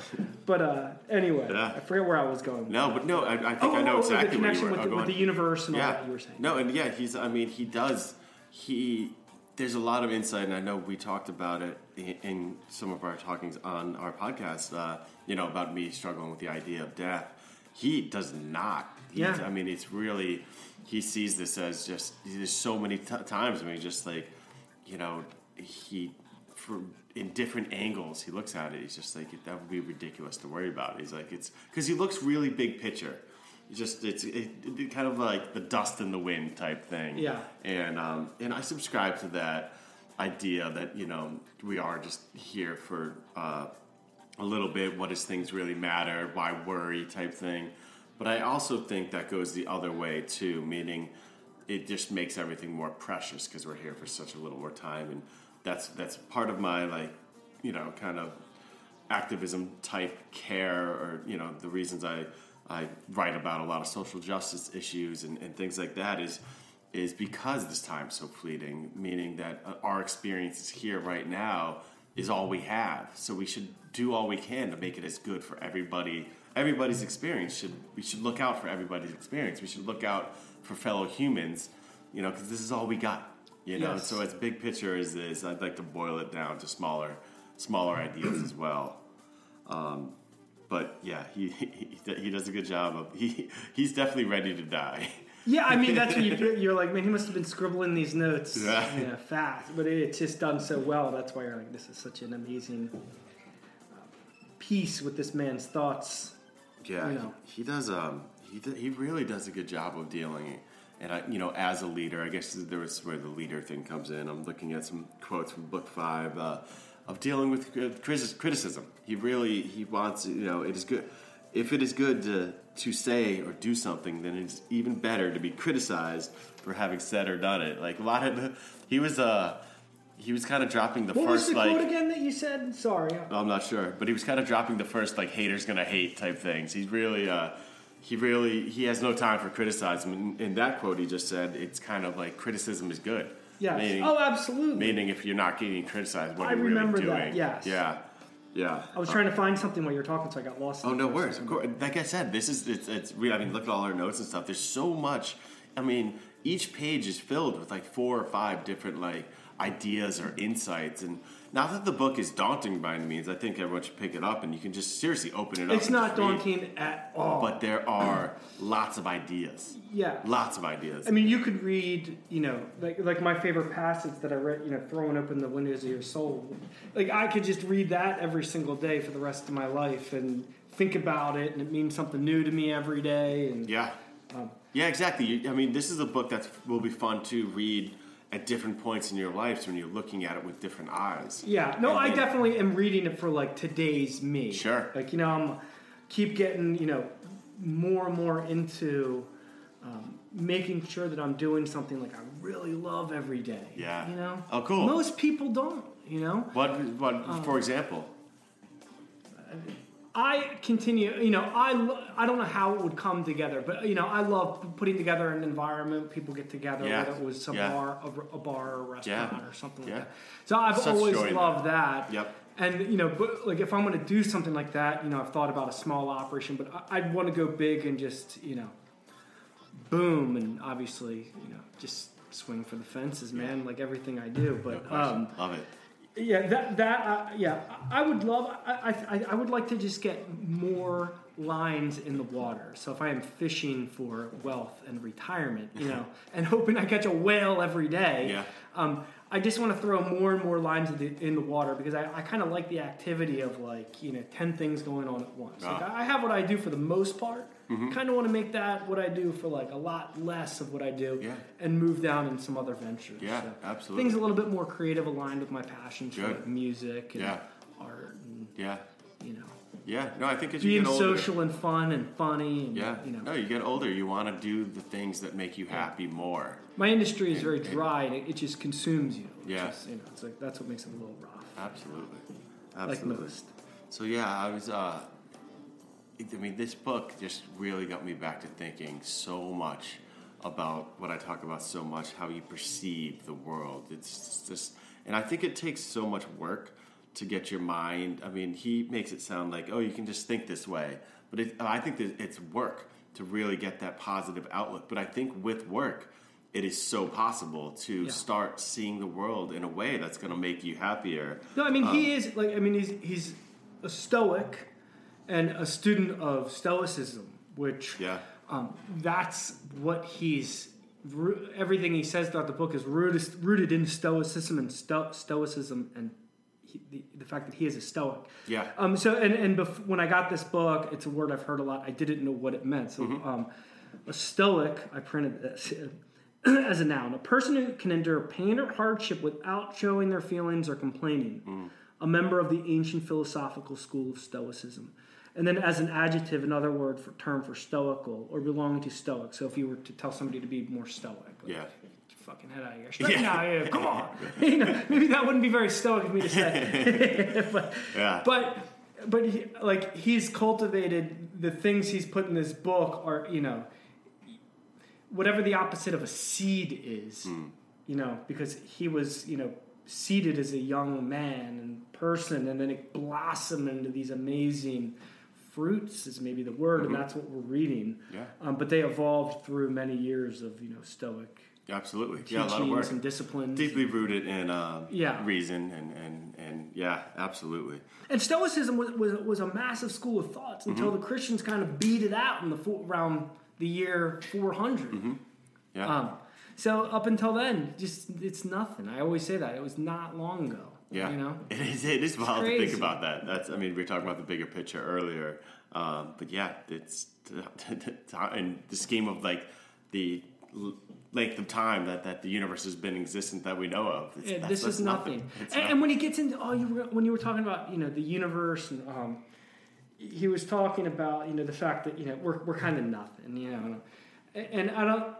But uh, anyway, Yeah. I forget where I was going. No, but no, I, I think Oh, I know oh, exactly the connection with, the, with the universe and all yeah. that you were saying. No, and yeah, he's. I mean, he does. He. There's a lot of insight, and I know we talked about it in, in some of our talkings on our podcast. Uh, you know, about me struggling with the idea of death. He does not. He- Yeah. I mean, it's really. He sees this as just. There's so many t- times. I mean, just like, you know, he. For, in different angles, he looks at it. He's just like that would be ridiculous to worry about. He's like it's because he looks really big picture. He just it's it, it, kind of like the dust in the wind type thing. Yeah. And um, and I subscribe to that idea that you know we are just here for uh, a little bit. What does things really matter? Why worry? Type thing. But I also think that goes the other way too, meaning it just makes everything more precious because we're here for such a little more time, and that's that's part of my like you know kind of activism type care or you know the reasons I I write about a lot of social justice issues and, and things like that is is because this time's so fleeting, meaning that uh, our experiences here right now is all we have. So we should do all we can to make it as good for everybody. Everybody's experience should we should look out for everybody's experience. We should look out for fellow humans, you know, because this is all we got. You know, Yes. so as big picture as this, I'd like to boil it down to smaller, smaller ideas as well. Um, but yeah, he, he he does a good job of he he's definitely ready to die. Yeah, I mean that's what you <laughs> feel. You're like, man, he must have been scribbling these notes Yeah. yeah, fast, but it's just done so well. That's why you're like, this is such an amazing uh, piece with this man's thoughts. Yeah, You know. he, he does. Um, he he really does a good job of dealing. And I, you know, as a leader, I guess there was where the leader thing comes in. I'm looking at some quotes from book five uh, of dealing with criticism. He really he wants you know it is good if it is good to to say or do something, then it's even better to be criticized for having said or done it. Like a lot of he was uh he was kind of dropping the What was first the like quote again that you said? Sorry. I'm not sure, but he was kind of dropping the first like haters gonna hate type things. He's really, uh, he really, he has no time for criticism. In, in that quote, he just said it's kind of like criticism is good. Yes. Meaning, oh, absolutely. meaning if you're not getting criticized, what I are you remember really that, yes. Yeah. Yeah. I was trying to find something while you were talking, so I got lost. Oh no worries. Of course, like I said, this is it's it's real. I mean, look at all our notes and stuff. There's so much. I mean, each page is filled with like four or five different like ideas or insights. And not that the book is daunting by any means. I think everyone should pick it up and you can just seriously open it up. It's not just read. daunting at all. but there are lots of ideas. yeah. Lots of ideas. I mean, you could read, you know, like like my favorite passage that I read, you know, throwing open the windows of your soul. Like I could just read that every single day for the rest of my life and think about it, and it means something new to me every day. And Yeah. Um, yeah, exactly. I mean, this is a book that will be fun to read at different points in your life when you're looking at it with different eyes. yeah, no, And I then- definitely am reading it for like today's me. Sure. Like you know, I'm keep getting you know more and more into. Um, making sure that I'm doing something like I really love every day. Yeah. You know? Oh, cool. Most people don't, you know? What? What? Um, for example. I continue, you know, I, I don't know how it would come together, but, you know, I love putting together an environment, people get together, Yeah. whether it was a Yeah. bar, a, a bar or a restaurant Yeah. or something Yeah. like that. So I've Such always joy loved that. Yep. And, you know, but like if I'm going to do something like that, you know, I've thought about a small operation, but I- I'd want to go big and just, you know, boom and obviously, you know, just swing for the fences, man, like everything I do. But question. um, Love it. Yeah, that that uh, yeah, I would love. I, I I would like to just get more lines in the water. So if I am fishing for wealth and retirement, you know, and <laughs> hoping I catch a whale every day, Yeah. um, I just want to throw more and more lines in the, in the water because I, I kind of like the activity of like you know ten things going on at once. Like Ah. I have what I do for the most part. Kind of want to make that what I do for like a lot less of what I do, Yeah. and move down in some other ventures. Yeah, So absolutely. Things a little bit more creative, aligned with my passions for like, music and Yeah. art, and Yeah. you know, Yeah. No, I think as you get older. social and fun and funny. And, Yeah. you know, No, you get older, you want to do the things that make you happy more. my industry is very dry and it, it just consumes you. Yeah. you know, it's like that's what makes it a little rough. Absolutely. Like Absolutely. most. So yeah, I was. Uh, I mean, this book just really got me back to thinking so much about what I talk about so much, how you perceive the world. It's just, and I think it takes so much work to get your mind. I mean, he makes it sound like, oh, you can just think this way, but it, I think that it's work to really get that positive outlook. But I think with work, it is so possible to Yeah. start seeing the world in a way that's going to make you happier. No, I mean Um, he is like I mean he's he's a stoic and a student of stoicism, which Yeah. um, that's what he's everything he says throughout the book is rooted rooted in stoicism and sto- stoicism and he, the, the fact that he is a stoic. Yeah. Um. So and and bef- when I got this book, it's a word I've heard a lot. I didn't know what it meant. So Mm-hmm. um, a stoic, I printed this. <clears throat> As a noun, a person who can endure pain or hardship without showing their feelings or complaining. Mm. A member of the ancient philosophical school of Stoicism. And then as an adjective, another word for term for stoical or belonging to stoic. So if you were to tell somebody to be more stoic, like, Yeah. "Get your fucking head out of here, <laughs> straighten Yeah. out here, come on. <laughs> you know, maybe that wouldn't be very stoic of me to say. <laughs> but, Yeah. but but he, like he's cultivated the things he's put in this book are you know whatever the opposite of a seed is you know because he was you know seeded as a young man and person and then it blossomed into these amazing fruits is maybe the word and that's what we're reading Yeah. um, but they evolved through many years of you know stoic Absolutely. Yeah, a lot of teachings work. and disciplines Deeply rooted in um, Yeah. reason and, and, and yeah, absolutely. And Stoicism was, was, was a massive school of thoughts until Mm-hmm. the Christians kind of beat it out in the fo- around the year 400. Mm-hmm. Yeah. Um, so up until then, just it's nothing. I always say that it was not long ago. yeah. you know. It is, it is wild to think about that. That's, I mean, we were talking about the bigger picture earlier. Um, but yeah, it's, <laughs> in the scheme of like the length of time that, that the universe has been existent that we know of. It's, Yeah, this is nothing. It's And, nothing. and when he gets into oh, you were, when you were talking about you know the universe and um, he was talking about you know the fact that you know we're we're kind of nothing, you know, and I don't.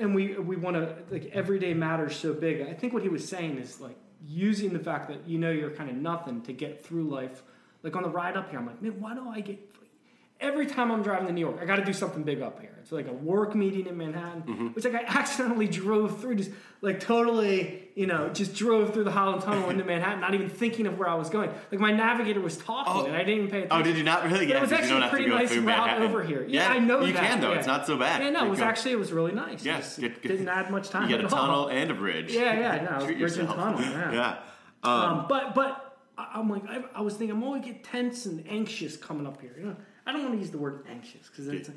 And we we want to like everyday matters so big. I think what he was saying is like using the fact that you know you're kind of nothing to get through life. Like on the ride up here, I'm like, man, why do I get every time I'm driving to New York, I got to do something big up here. It's like a work meeting in Manhattan, Mm-hmm. which like I accidentally drove through, just like totally, you know, just drove through the Holland Tunnel into Manhattan, not even thinking of where I was going. Like my navigator was talking, Oh. and I didn't even pay attention. Oh, did you not really? But Yeah, it was actually a pretty nice route Manhattan. over here. Yeah, I know that. you that. can though. yeah. It's not so bad. Yeah, no, it was actually it was really nice. Yeah, good- good. didn't add much time. You get a all. tunnel and a bridge. Yeah, yeah, no, it was Treat bridge and tunnel. Yeah. <laughs> Yeah. Um, but but I- I'm like I, I was thinking I'm always get tense and anxious coming up here. You know, I don't want to use the word anxious because it's,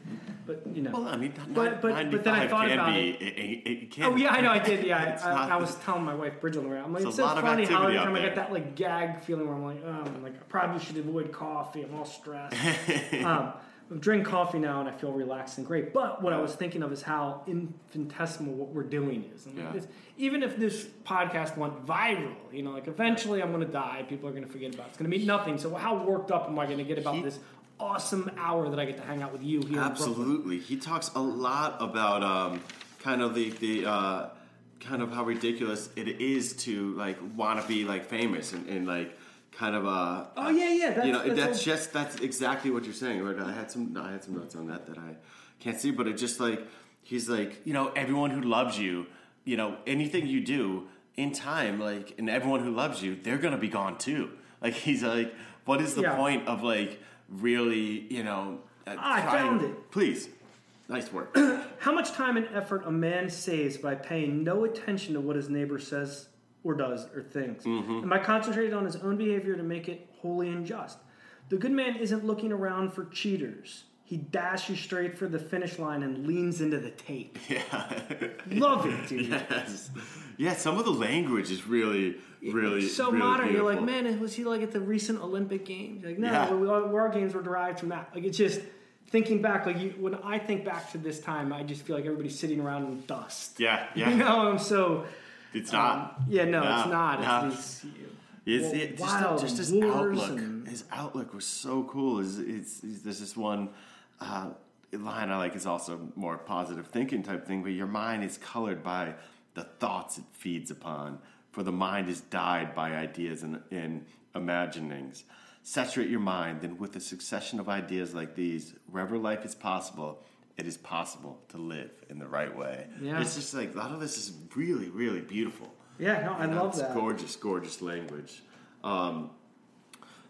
but you know. Well, I mean, But- but- but then I thought about be, it. It, it, it can Oh yeah, I know I did. Yeah, <laughs> I, I, I was telling my wife Bridget way. I'm like, It's it's, a so funny how every time I get that like gag feeling where I'm like, oh, I'm like I probably should avoid coffee. I'm all stressed. <laughs> um, I'm drinking coffee now and I feel relaxed and great. But what I was thinking of is how infinitesimal what we're doing is. And like Yeah. this, even if this podcast went viral, you know, like eventually I'm going to die. People are going to forget about it. It's going to mean nothing. So how worked up am I going to get about He- this awesome hour that I get to hang out with you here? Absolutely. He talks a lot about um, kind of the, the uh, kind of how ridiculous it is to like want to be like famous and, and like kind of uh Oh, yeah, yeah, that's- you know that's that's, a- just that's exactly what you're saying right I had some I had some notes on that that I can't see but it just like he's like you know everyone who loves you you know anything you do in time like and everyone who loves you they're gonna be gone too like he's like what is the Yeah. point of like really you know uh, Ah, I found it. please Nice work. <clears throat> How much time and effort a man saves by paying no attention to what his neighbor says or does or thinks, Mm-hmm. and by concentrating on his own behavior to make it holy and just. The good man isn't looking around for cheaters. He dashes straight for the finish line and leans into the tape. <laughs> yeah. Love it, dude. yes. Yeah, some of the language is really, really so really modern. You're like, man, was he like at the recent Olympic Games? Like, no, Yeah. we, our, our games were derived from that. Like, it's just thinking back. Like, you, when I think back to this time, I just feel like everybody's sitting around in dust. Yeah, yeah. <laughs> You know, I'm so. It's um, not. yeah, no, No, it's not. no. It's these, It's, Well, it, just, just his outlook. and- His outlook was so cool. Is it's, it's, there's this one uh, line I like is also more positive thinking type thing, but your mind is colored by the thoughts it feeds upon. For the mind is dyed by ideas and, and imaginings. Saturate your mind, then with a succession of ideas like these, wherever life is possible, it is possible to live in the right way. Yeah. It's just like a lot of this is really, really beautiful. yeah, no, I know, love it's that. Gorgeous, gorgeous language. Um,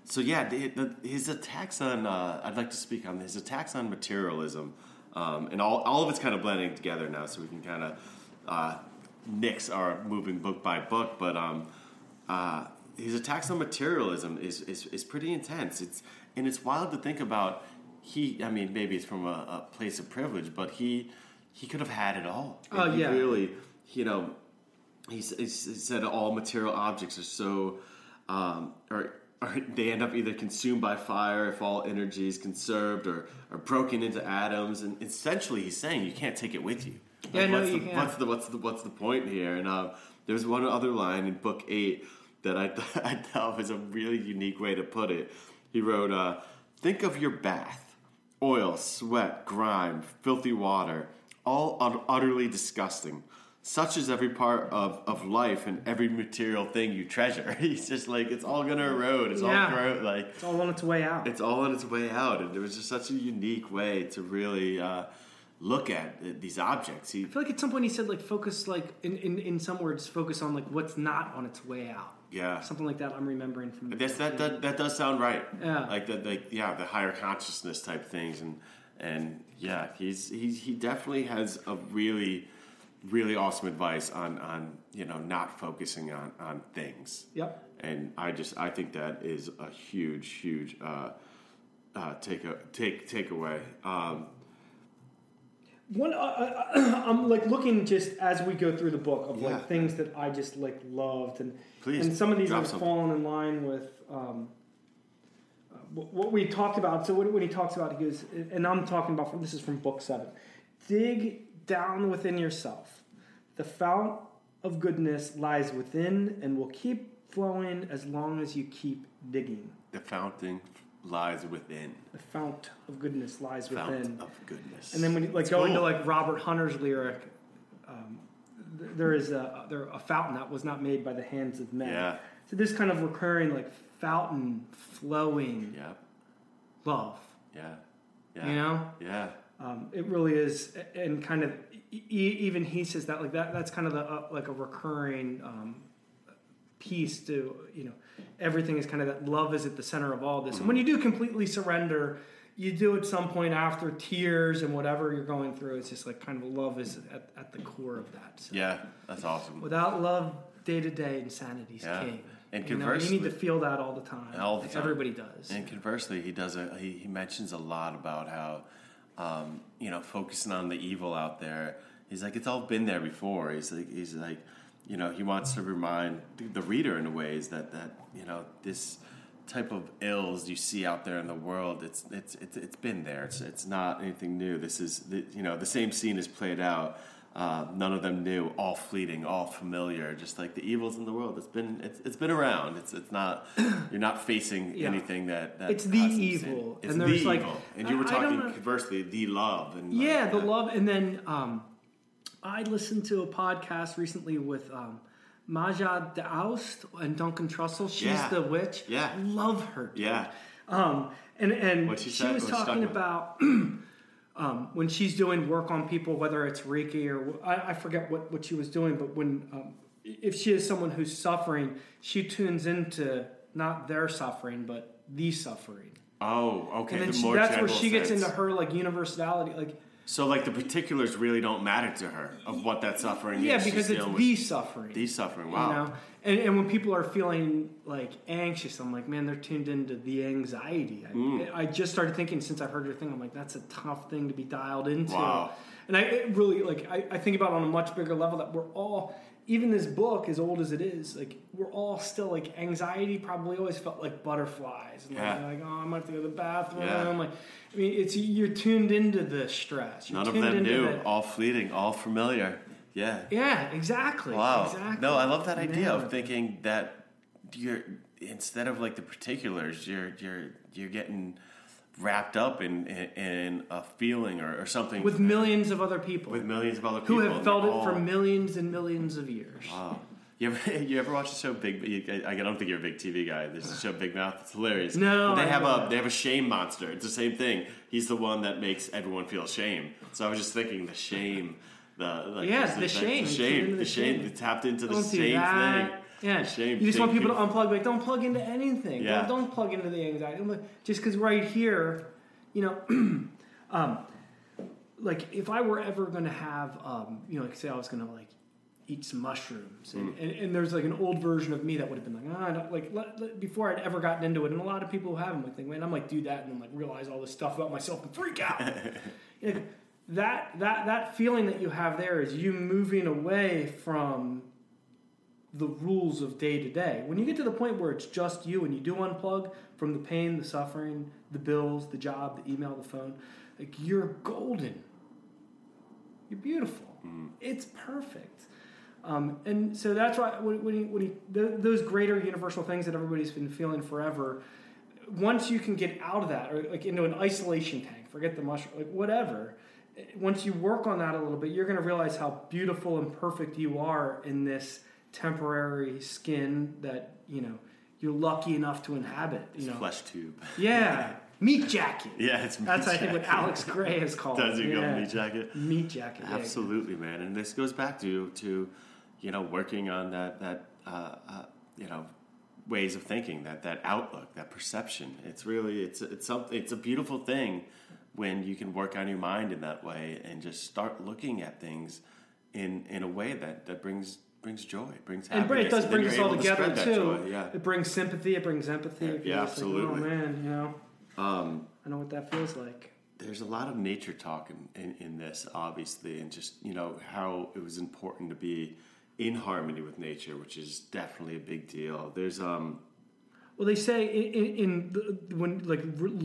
so yeah, the, the, his attacks on uh, I'd like to speak on his attacks on materialism, um, and all all of it's kind of blending together now, so we can kind of uh, nix our moving book by book. But um, uh, his attacks on materialism is, is is pretty intense. It's and it's wild to think about. He, I mean, maybe it's from a, a place of privilege, but he he could have had it all. Oh, yeah. really, you know, he, he said all material objects are so um, or they end up either consumed by fire if all energy is conserved or, or broken into atoms. And essentially he's saying you can't take it with you. Yeah, no, what's, you the, what's the what's the what's the point here? And um, there's one other line in book eight that I, <laughs> I thought was a really unique way to put it. He wrote uh, think of your bath oil, sweat, grime, filthy water, all ut- utterly disgusting. Such is every part of, of life and every material thing you treasure. <laughs> He's just like, it's all gonna erode. It's Yeah. all grow, like, It's all on its way out. it's all on its way out. And it was just such a unique way to really uh, look at uh, these objects. He, I feel like at some point he said like focus like in, in, in some words focus on like what's not on its way out. yeah. Something like that I'm remembering from That's, that, that that does sound right. Yeah. Like the, like yeah, the higher consciousness type things, and and yeah, he's he's he definitely has a really really awesome advice on on you know not focusing on on things. Yep. And I just I think that is a huge huge uh, uh, take a take takeaway. Um, One, uh, uh, <clears throat> I'm like looking just as we go through the book of Yeah. like things that I just like loved, and Please, and some of these have something. fallen in line with um, uh, what we talked about. So when, when he talks about, he goes, and I'm talking about from this is from book seven. Dig down within yourself. The fount of goodness lies within and will keep flowing as long as you keep digging. the fountain lies within. The fount of goodness lies Fount within. of goodness. And then when you like It's go into like Robert Hunter's lyric, um, there is a there a fountain that was not made by the hands of men. Yeah. So this kind of recurring like fountain flowing yeah, love. yeah, yeah. You know, Yeah. Um, it really is, and kind of e- even he says that like that. That's kind of the uh, like a recurring um, piece to you know everything is kind of that love is at the center of all this. And when you do completely surrender, you do at some point after tears and whatever you're going through. It's just like kind of love is at, at the core of that. So Yeah, that's awesome. Without love, day to day insanity's Yeah. king. And you, know, you need to feel that all the time. All the time. Everybody does. And conversely, he does a he, he mentions a lot about how um, you know focusing on the evil out there. He's like it's all been there before. He's like he's like you know he wants to remind the reader in a ways that that you know this type of ills you see out there in the world. It's it's it's, it's been there. It's it's not anything new. This is the, you know the same scene is played out. Uh, none of them new, all fleeting, all familiar, just like the evils in the world. It's been it's, it's been around. It's it's not <clears throat> you're not facing Yeah. anything that, that It's the evil, It's and the like- evil, and you were I- I don't talking conversely the love and like, Yeah, the love, and then um, I listened to a podcast recently with um, Maja D'Aoust and Duncan Trussell. She's Yeah. the witch. Yeah. love her. dude. Yeah, Um, and and What'd she she was What's she talking talking about <clears throat> um, when she's doing work on people, whether it's Reiki or I, I forget what, what she was doing, but when um, if she is someone who's suffering, she tunes into not their suffering but the suffering. Oh, okay. And then the she, that's where she gets into her like universality. Like So like the particulars really don't matter to her of what that suffering Yeah, is. She's because it's the suffering. the suffering. You Wow. know? And, and when people are feeling like anxious, I'm like, man, they're tuned into the anxiety. I, Mm. I just started thinking since I've heard your thing, I'm like, that's a tough thing to be dialed into. Wow. And I it really like I, I think about it on a much bigger level that we're all even this book, as old as it is, like we're all still like anxiety probably always felt like butterflies and like, Yeah. like oh I'm gonna have to go to the bathroom. Yeah. Like I mean it's you're tuned into the stress. You're None of them into new. the- All fleeting. All familiar. Yeah. yeah, exactly. Wow. Exactly. No, I love that idea Yeah. of thinking that you're instead of like the particulars, you're you're you're getting wrapped up in in, in a feeling or, or something with millions of other people with millions of other people who have felt it for millions and millions of years. Wow. You ever, <laughs> you ever watch the show Big? I don't think you're a big TV guy. There's a show Big Mouth. It's hilarious. No, But they I have a they have a shame monster. It's the same thing. He's the one that makes everyone feel shame. So I was just thinking the shame. The like, Yeah, the the, shame. the shame, the the shame, shame. They tapped into the Don't same thing. Yeah, shame. you just want people to unplug. Like, don't plug into anything. Yeah. Don't, don't plug into the anxiety. Like, Just because right here, you know, <clears throat> um, like if I were ever going to have, um, you know, like say I was going to like eat some mushrooms, and, Mm. and, and there's like an old version of me that would have been like, ah, like let, let- before I'd ever gotten into it, and a lot of people who haven't like think, man, I'm like do that and then like realize all this stuff about myself and freak out. <laughs> That that that feeling that you have there is you moving away from the rules of day to day. When you get to the point where it's just you and you do unplug from the pain, the suffering, the bills, the job, the email, the phone, like you're golden. You're beautiful. It's perfect. Um, and so that's why when, when, you, when you, th- those greater universal things that everybody's been feeling forever, once you can get out of that or like into an isolation tank, forget the mushroom, like whatever. eh, Once you work on that a little bit, you're going to realize how beautiful and perfect you are in this temporary skin that you know you're lucky enough to inhabit. You know, flesh tube. <laughs> yeah, meat jacket. Yeah, it's meat That's I think what. Alex Grey has called. Does it. he go meat jacket? Meat jacket. yeah. Absolutely, man. And this goes back to to you know working on that that uh, uh, you know ways of thinking that that outlook that perception. It's really it's it's something it's a beautiful thing when you can work on your mind in that way and just start looking at things in in a way that that brings brings joy, it brings And it does bring us all able to together too. joy, Yeah. It brings sympathy. It brings empathy. Yeah, yeah, absolutely. Like, oh man, you know, Um, I know what that feels like. there's a lot of nature talk in, in, in this, obviously, and just you know how it was important to be in harmony with nature, which is definitely a big deal. There's um Well, they say in, in, the, when like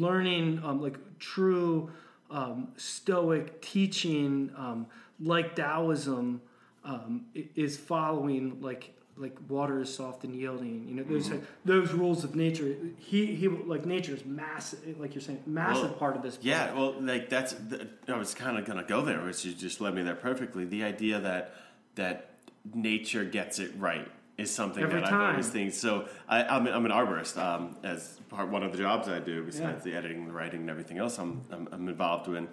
learning um, like true um, Stoic teaching, um, like Taoism, um, is following like like water is soft and yielding. You know, those Mm-hmm. like, those rules of nature. He he like nature is massive. Like you're saying, massive Well, part of this. yeah, well, like that's the, I was kind of gonna go there, which you just led me there perfectly. The idea that that nature gets it right is something Every that I've always think. So I, I'm, I'm an arborist um, as part one of the jobs I do besides the editing, the writing, and everything else I'm, I'm, I'm involved in.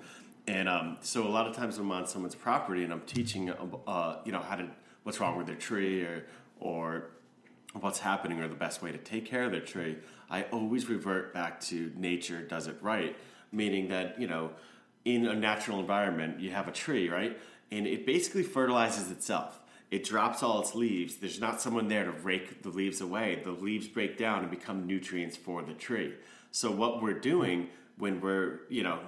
And um, so a lot of times I'm on someone's property and I'm teaching, uh, you know, how to what's wrong with their tree or or what's happening or the best way to take care of their tree. I always revert back to nature does it right, meaning that you know, in a natural environment, you have a tree, right, and it basically fertilizes itself. It drops all its leaves. There's not someone there to rake the leaves away. The leaves break down and become nutrients for the tree. So what we're doing when we're, you know,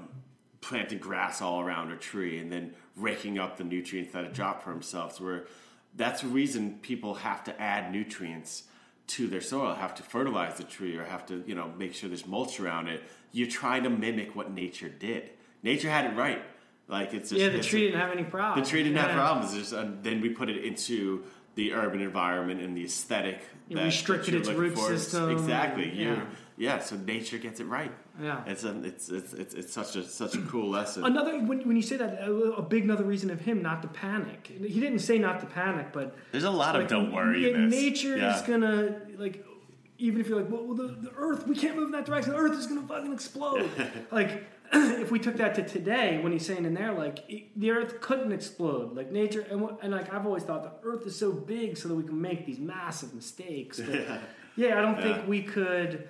planting grass all around a tree and then raking up the nutrients that it dropped for themselves. Where that's the reason people have to add nutrients to their soil, have to fertilize the tree, or have to you know make sure there's mulch around it. You're trying to mimic what nature did. Nature had it right. Like it's just, yeah. The tree didn't have any problems. the tree didn't have problems. Just, and then we put it into the urban environment and the aesthetic. You that- restricted that its root for. system, Exactly. You yeah. Yeah. So nature gets it right. Yeah. It's a, it's, it's it's it's such a such a cool lesson. Another when, when you say that, a, a big another reason of him not to panic. He didn't say not to panic, but There's a lot of don't worry yeah. Nature Yeah. is gonna like, even if you're like, well, well, the, the Earth, we can't move in that direction. The Earth is gonna fucking explode. <laughs> like, <clears throat> if we took that to today, when he's saying in there, like, it, the Earth couldn't explode. Like nature, and, and like I've always thought, the Earth is so big so that we can make these massive mistakes. But <laughs> yeah, I don't Yeah. think we could,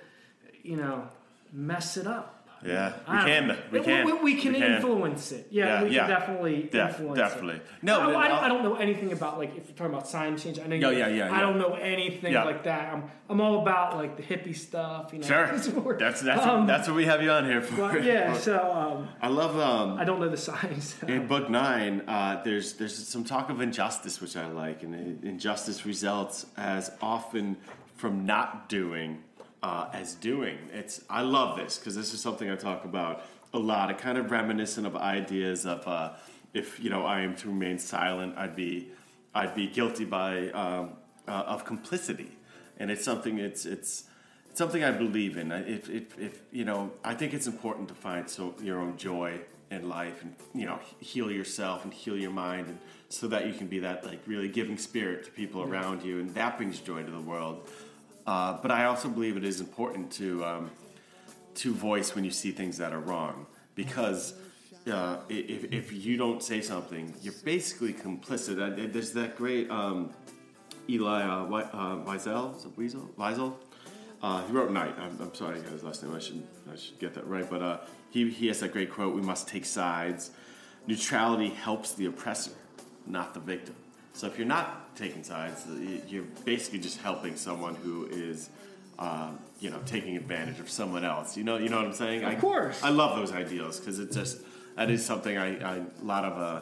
you know, mess it up. Yeah, we can. We can. We, we can We can. influence it. Yeah, Yeah, we yeah. can definitely Def- influence definitely. it. No, I, I, don't, I'll- don't know anything about like if you're talking about sign change. I know. Yeah, you- yeah, yeah, I yeah. don't know anything Yeah. like that. I'm I'm all about like the hippie stuff. You know. Sure. <laughs> That's that's um, that's what we have you on here for. but yeah. <laughs> So um, I love um, I don't know the signs. <laughs> In book nine, uh, there's there's some talk of injustice, which I like, and uh, injustice results as often from not doing uh, as doing. It's I love this because this is something I talk about a lot. It kind of reminiscent of ideas of uh, if you know I am to remain silent, I'd be I'd be guilty by um, uh, of complicity, and it's something it's it's. It's something I believe in. I- If, if, if you know, I think it's important to find so your own joy in life, and you know, heal yourself and heal your mind, and so that you can be that like really giving spirit to people around you, and that brings joy to the world. Uh, but I also believe it is important to um, to voice when you see things that are wrong, because uh, if, if you don't say something, you're basically complicit. There's that great um, Elie uh, uh? Uh, he wrote Night. I'm, I'm sorry, I got his last name. I should I should get that right. But uh, he he has that great quote: "We must take sides. Neutrality helps the oppressor, not the victim." So if you're not taking sides, you're basically just helping someone who is, um, you know, taking advantage of someone else. You know, you know what I'm saying? Of I, course. I love those ideals because it just that is something I, I a lot of uh,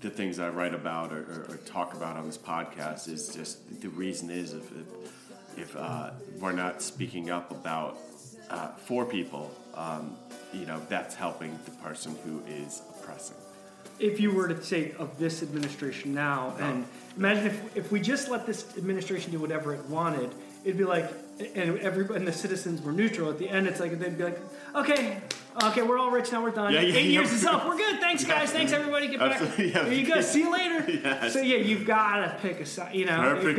the things I write about or, or, or talk about on this podcast is just the reason is if if, if uh, we're not speaking up about uh, for people, um, you know, that's helping the person who is oppressing. If you were to say of this administration now, and imagine if, if we just let this administration do whatever it wanted, it'd be like, and everybody and the citizens were neutral. At the end, it's like they'd be like, okay, okay, we're all rich now, we're done. Yeah, yeah, Eight yeah. years is up, we're good. Thanks, guys. Thanks, everybody. Get back. There you go. See you later. <laughs> Yes. So yeah, you've got to pick a side. You know, you've Perfect.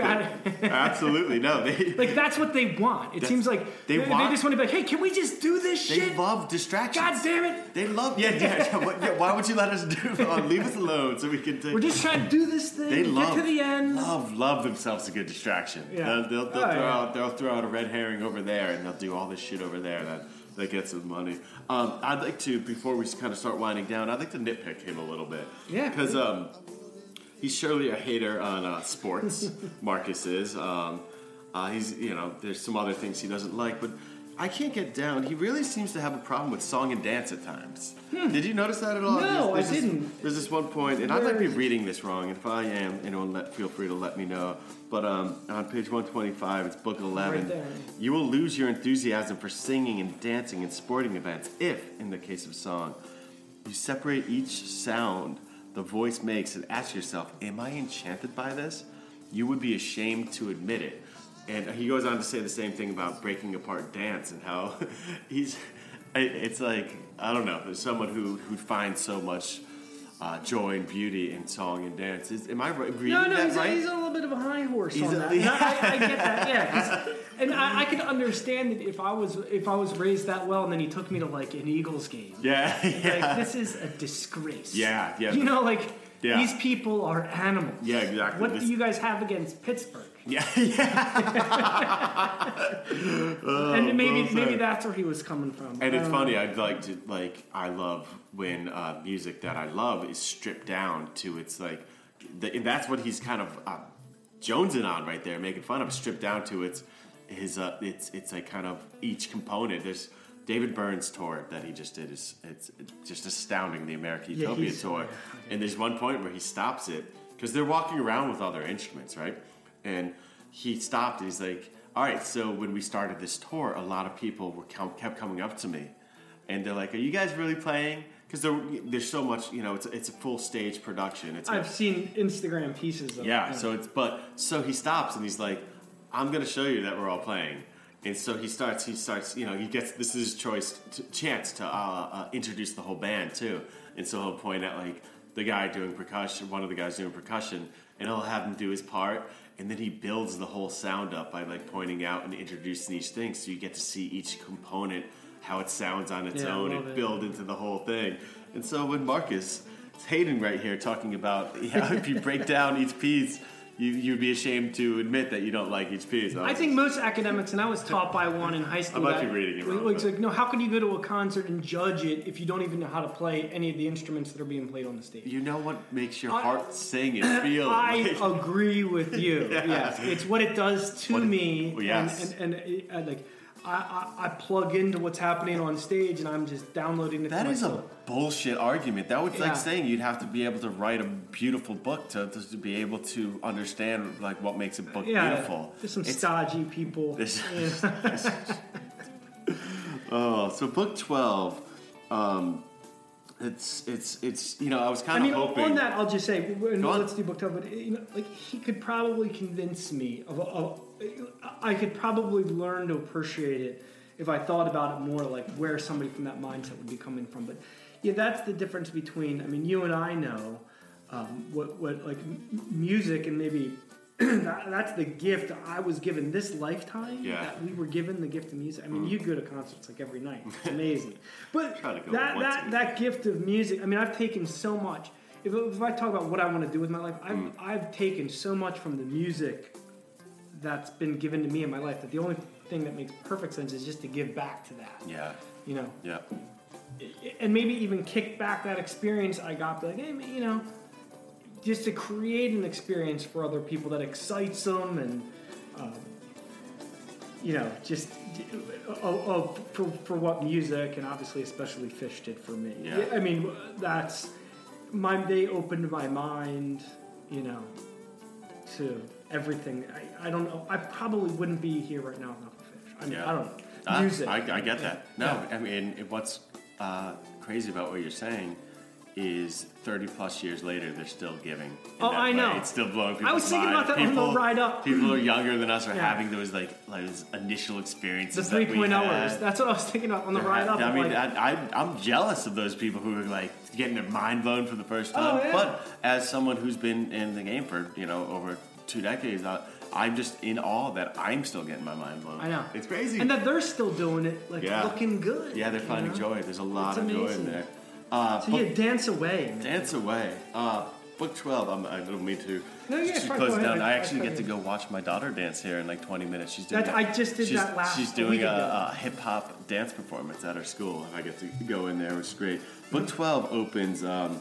gotta- <laughs> Absolutely no. They <laughs> like that's what they want. It seems like they they, they just want to be like, hey, can we just do this they shit? They love distractions. God damn it. They love yeah yeah. yeah. What- yeah, Why would you let us do? Oh, leave us alone so we can take. We're just trying to do this thing. They get love to the end. Love love themselves a good distraction. Yeah. They'll, they'll, they'll Oh, throw out they'll throw out a red herring over there, and they'll do all this shit over there that that gets them money. Um, I'd like to before we kind of start winding down. I'd like to nitpick him a little bit. Yeah. because um, he's surely a hater on uh, sports. <laughs> Marcus is. Um, uh, he's you know there's some other things he doesn't like, but. I can't get down. He really seems to have a problem with song and dance at times. Did you notice that at all? Hmm. No, There's- I there's this- didn't. there's this one point, and I might be reading this wrong. If I am, anyone let, feel free to let me know. But um, on page 125, it's book 11. Right. You will lose your enthusiasm for singing and dancing and sporting events if, in the case of song, you separate each sound the voice makes and ask yourself, Am I enchanted by this? You would be ashamed to admit it. And he goes on to say the same thing about breaking apart dance and how <laughs> he's. It's like I don't know. There's someone who who finds so much uh, joy and beauty in song and dance. Is, am I right- reading No, no, that he's, right? a, he's a little bit of a high horse He's on a- that. <laughs> No, I, I get that, Yeah, And I, I can understand it if I was if I was raised that well, and then he took me to like an Eagles game. yeah, <laughs> yeah, Like this is a disgrace. Yeah, yeah. You know, like Yeah. these people are animals. Yeah, exactly. What This- do you guys have against Pittsburgh? <laughs> yeah, yeah. <laughs> and maybe well maybe that's where he was coming from. And it's Um, funny. I'd like to like. I love when uh, music that I love is stripped down to its like. The, and that's what he's kind of uh, jonesing on right there, making fun of. Stripped down to its his. Uh, it's it's like kind of each component. There's David Byrne's tour that he just did is it's, just astounding. The American Yeah, Utopia tour, yeah, and there's one point where he stops it because they're walking around with other instruments, right? And he stopped. and He's like, "All right, so when we started this tour, a lot of people were kept coming up to me, and they're like, "Are you guys really playing?" Because there's so much, you know, it's it's a full stage production. It's I've seen Instagram pieces of yeah, it. so it's but so he stops and he's like, "I'm gonna show you that we're all playing." And so he starts. He starts. You know, he gets this is his choice to, chance to uh, uh, introduce the whole band too. And so he'll point at like the guy doing percussion, one of the guys doing percussion, and he'll have him do his part. And then he builds the whole sound up by like pointing out and introducing each thing, so you get to see each component how it sounds on its Yeah, own and it. build into the whole thing. And so when Marcus is Hayden right here talking about <laughs> yeah, if you break down each piece, you, you'd be ashamed to admit that you don't like each piece. I think most academics, and I was taught by one in high school. might that- be reading it wrong, Like, like, no, how can you go to a concert and judge it if you don't even know how to play any of the instruments that are being played on the stage? you know what makes your I- heart sing and <clears throat> feel. I like- agree with you. <laughs> Yeah. Yes, it's what it does to What me. well, yes. and, and, and it, I, like I, I, I plug into what's happening on stage, and I'm just downloading it. That is a bullshit argument. That was Yeah. like saying you'd have to be able to write a beautiful book to, to be able to understand like what makes a book yeah. beautiful. There's some It's- stodgy people. <laughs> Yeah. <laughs> Oh, so book twelve. Um, it's it's it's you know I was I kind mean, of hoping. on that, I'll just say, on. let's do book twelve. But you know, like he could probably convince me of, a, of I could probably learn to appreciate it if I thought about it more, like where somebody from that mindset would be coming from. But yeah, that's the difference between. I mean, you and I know um, what what like m- music and maybe. <clears throat> that, that's the gift I was given this lifetime. Yeah. That we were given the gift of music. I mean, you go to concerts like every night. It's amazing. <laughs> But Try to go that that that gift of music. I mean, I've taken so much. If, if I talk about what I want to do with my life, I've Mm. I've taken so much from the music that's been given to me in my life that the only thing that makes perfect sense is just to give back to that. yeah, You know, yeah, and maybe even kick back that experience I got. Like, hey, you know, just to create an experience for other people that excites them and. Um, you know, just oh, oh, for, for what music and obviously especially Phish did for me. Yeah. I mean, that's my. They opened my mind, you know, to everything. I, I don't know. I probably wouldn't be here right now without Phish. I mean, Yeah. I don't know. Ah, Music. I, I get that. No, Yeah. I mean what's uh, crazy about what you're saying is 30 plus years later they're still giving. Oh, I way. know. It's still blowing people's I was thinking mind. about that on the People- ride up. People are younger than us are Yeah. having those like, like those initial experiences. The three that we point had. hours. That's what I was thinking about on the They're ride up. I mean, like, I, I'm jealous of those people who are like getting their mind blown for the first time. Oh, yeah. But as someone who's been in the game for you know over two decades, I'm just in awe that I'm still getting my mind blown. I know. it's crazy. and that they're still doing it, like Yeah. looking good. yeah, they're finding know? joy. There's a lot It's of joy in there. Uh, So book- yeah, dance away. Man. Dance away. Uh, book twelve. I'm, I don't mean to. No, yeah, close down. I I- actually I- get to go watch my daughter dance here in like 20 minutes. She's doing. That- I just did that last- She's doing a, a hip hop dance performance at her school, and I get to go in there, which is great. Book 12 opens um,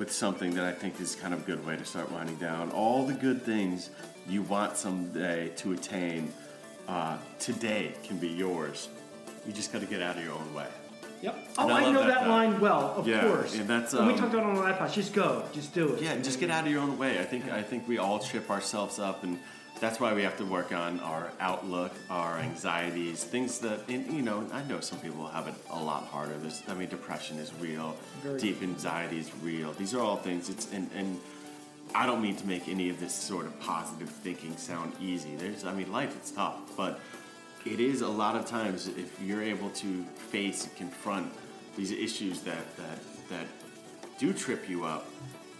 with something that I think is kind of a good way to start winding down. All the good things you want someday to attain uh, today can be yours. You just got to get out of your own way. Yep. And Oh, I I, know that that, line well. Of Yeah, course. and that's, And we um, talked about it on the iPod. Just go. Just do it. Yeah, and just get out of your own way. I think I think we all trip ourselves up, and that's why we have to work on our outlook, our anxieties, things that and, you know. I know some people have it a lot harder. There's, I mean, depression is real, Very. deep anxiety is real. These are all things. It's and and I don't mean to make any of this sort of positive thinking sound easy. There's, I mean, life it's tough, but it is a lot of times if you're able to face and confront these issues that that that do trip you up,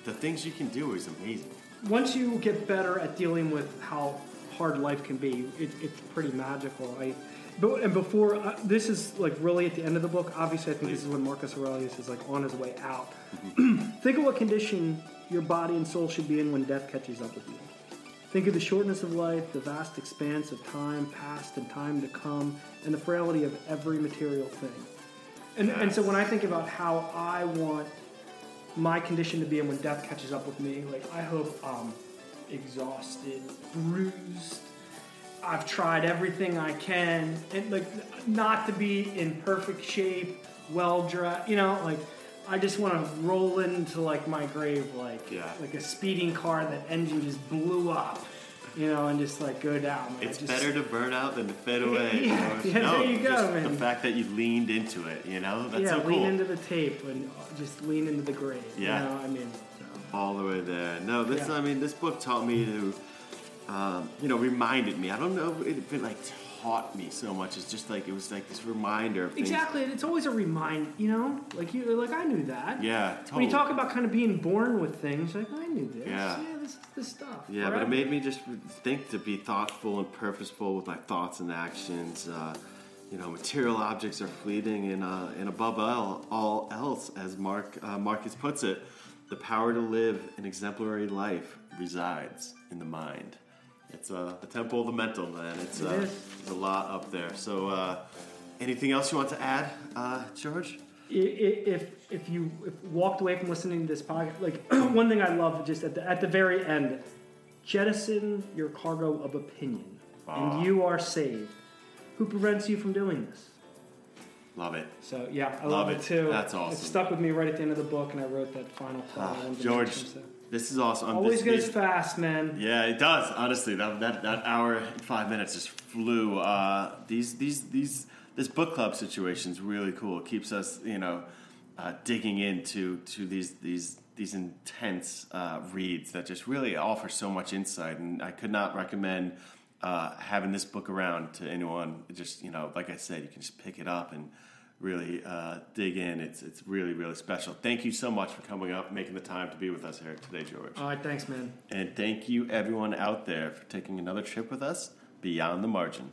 the things you can do is amazing. Once you get better at dealing with how hard life can be, it, it's pretty magical. I, but and before uh, this is like really at the end of the book. Obviously, I think this is when Marcus Aurelius is like on his way out. <clears throat> Think of what condition your body and soul should be in when death catches up with you. Think of the shortness of life, the vast expanse of time past and time to come, and the frailty of every material thing. And, and so when I think about how I want my condition to be in when death catches up with me, like I hope I'm exhausted, bruised. I've tried everything I can, and like not to be in perfect shape, well dressed. You know, like I just want to roll into like my grave like Yeah. like a speeding car that engine just blew up. You know, and just like go down. It's just- better to burn out than to fade <laughs> away. Yeah, you know? yeah, there you go, just man. The fact that you leaned into it, you know, that's yeah, so cool. lean into the tape and just lean into the grave. Yeah. You know, I mean, so. all the way there. No, this Yeah. I mean, this book taught me to, um, you know, reminded me. I don't know if it, like taught me so much. It's just like it was like this reminder of things. Exactly, and it's always a reminder, you know. Like you, like I knew that. Yeah, totally. When you talk about kind of being born with things, like I knew this. Yeah. this is the stuff. Yeah, but it made me just think to be thoughtful and purposeful with my thoughts and actions. Uh, you know, material objects are fleeting, and uh, and above all, all else, as Mark uh, Marcus puts it, the power to live an exemplary life resides in the mind. It's uh, the temple of the mental, man. It's It uh, a lot up there. So, uh, anything else you want to add, uh, George? If if you if walked away from listening to this podcast, like <clears throat> one thing I love just at the at the very end, jettison your cargo of opinion, Ah. and you are saved. Who prevents you from doing this? Love it. So yeah, I Love love, it. it too. That's awesome. It stuck with me right at the end of the book, and I wrote that final thought. Ah, George, so. this is awesome. Always goes fast, man. Yeah, it does. Honestly, that that, that hour and five minutes just flew. Uh, these these these this book club situation is really cool. It keeps us, you know, uh, digging into to these these these intense uh, reads that just really offer so much insight. And I could not recommend uh, having this book around to anyone. It just you know, like I said, you can just pick it up and really uh, dig in. It's it's really really special. Thank you so much for coming up, making the time to be with us here today, George. All right, thanks, man. And thank you, everyone out there, for taking another trip with us beyond the margin.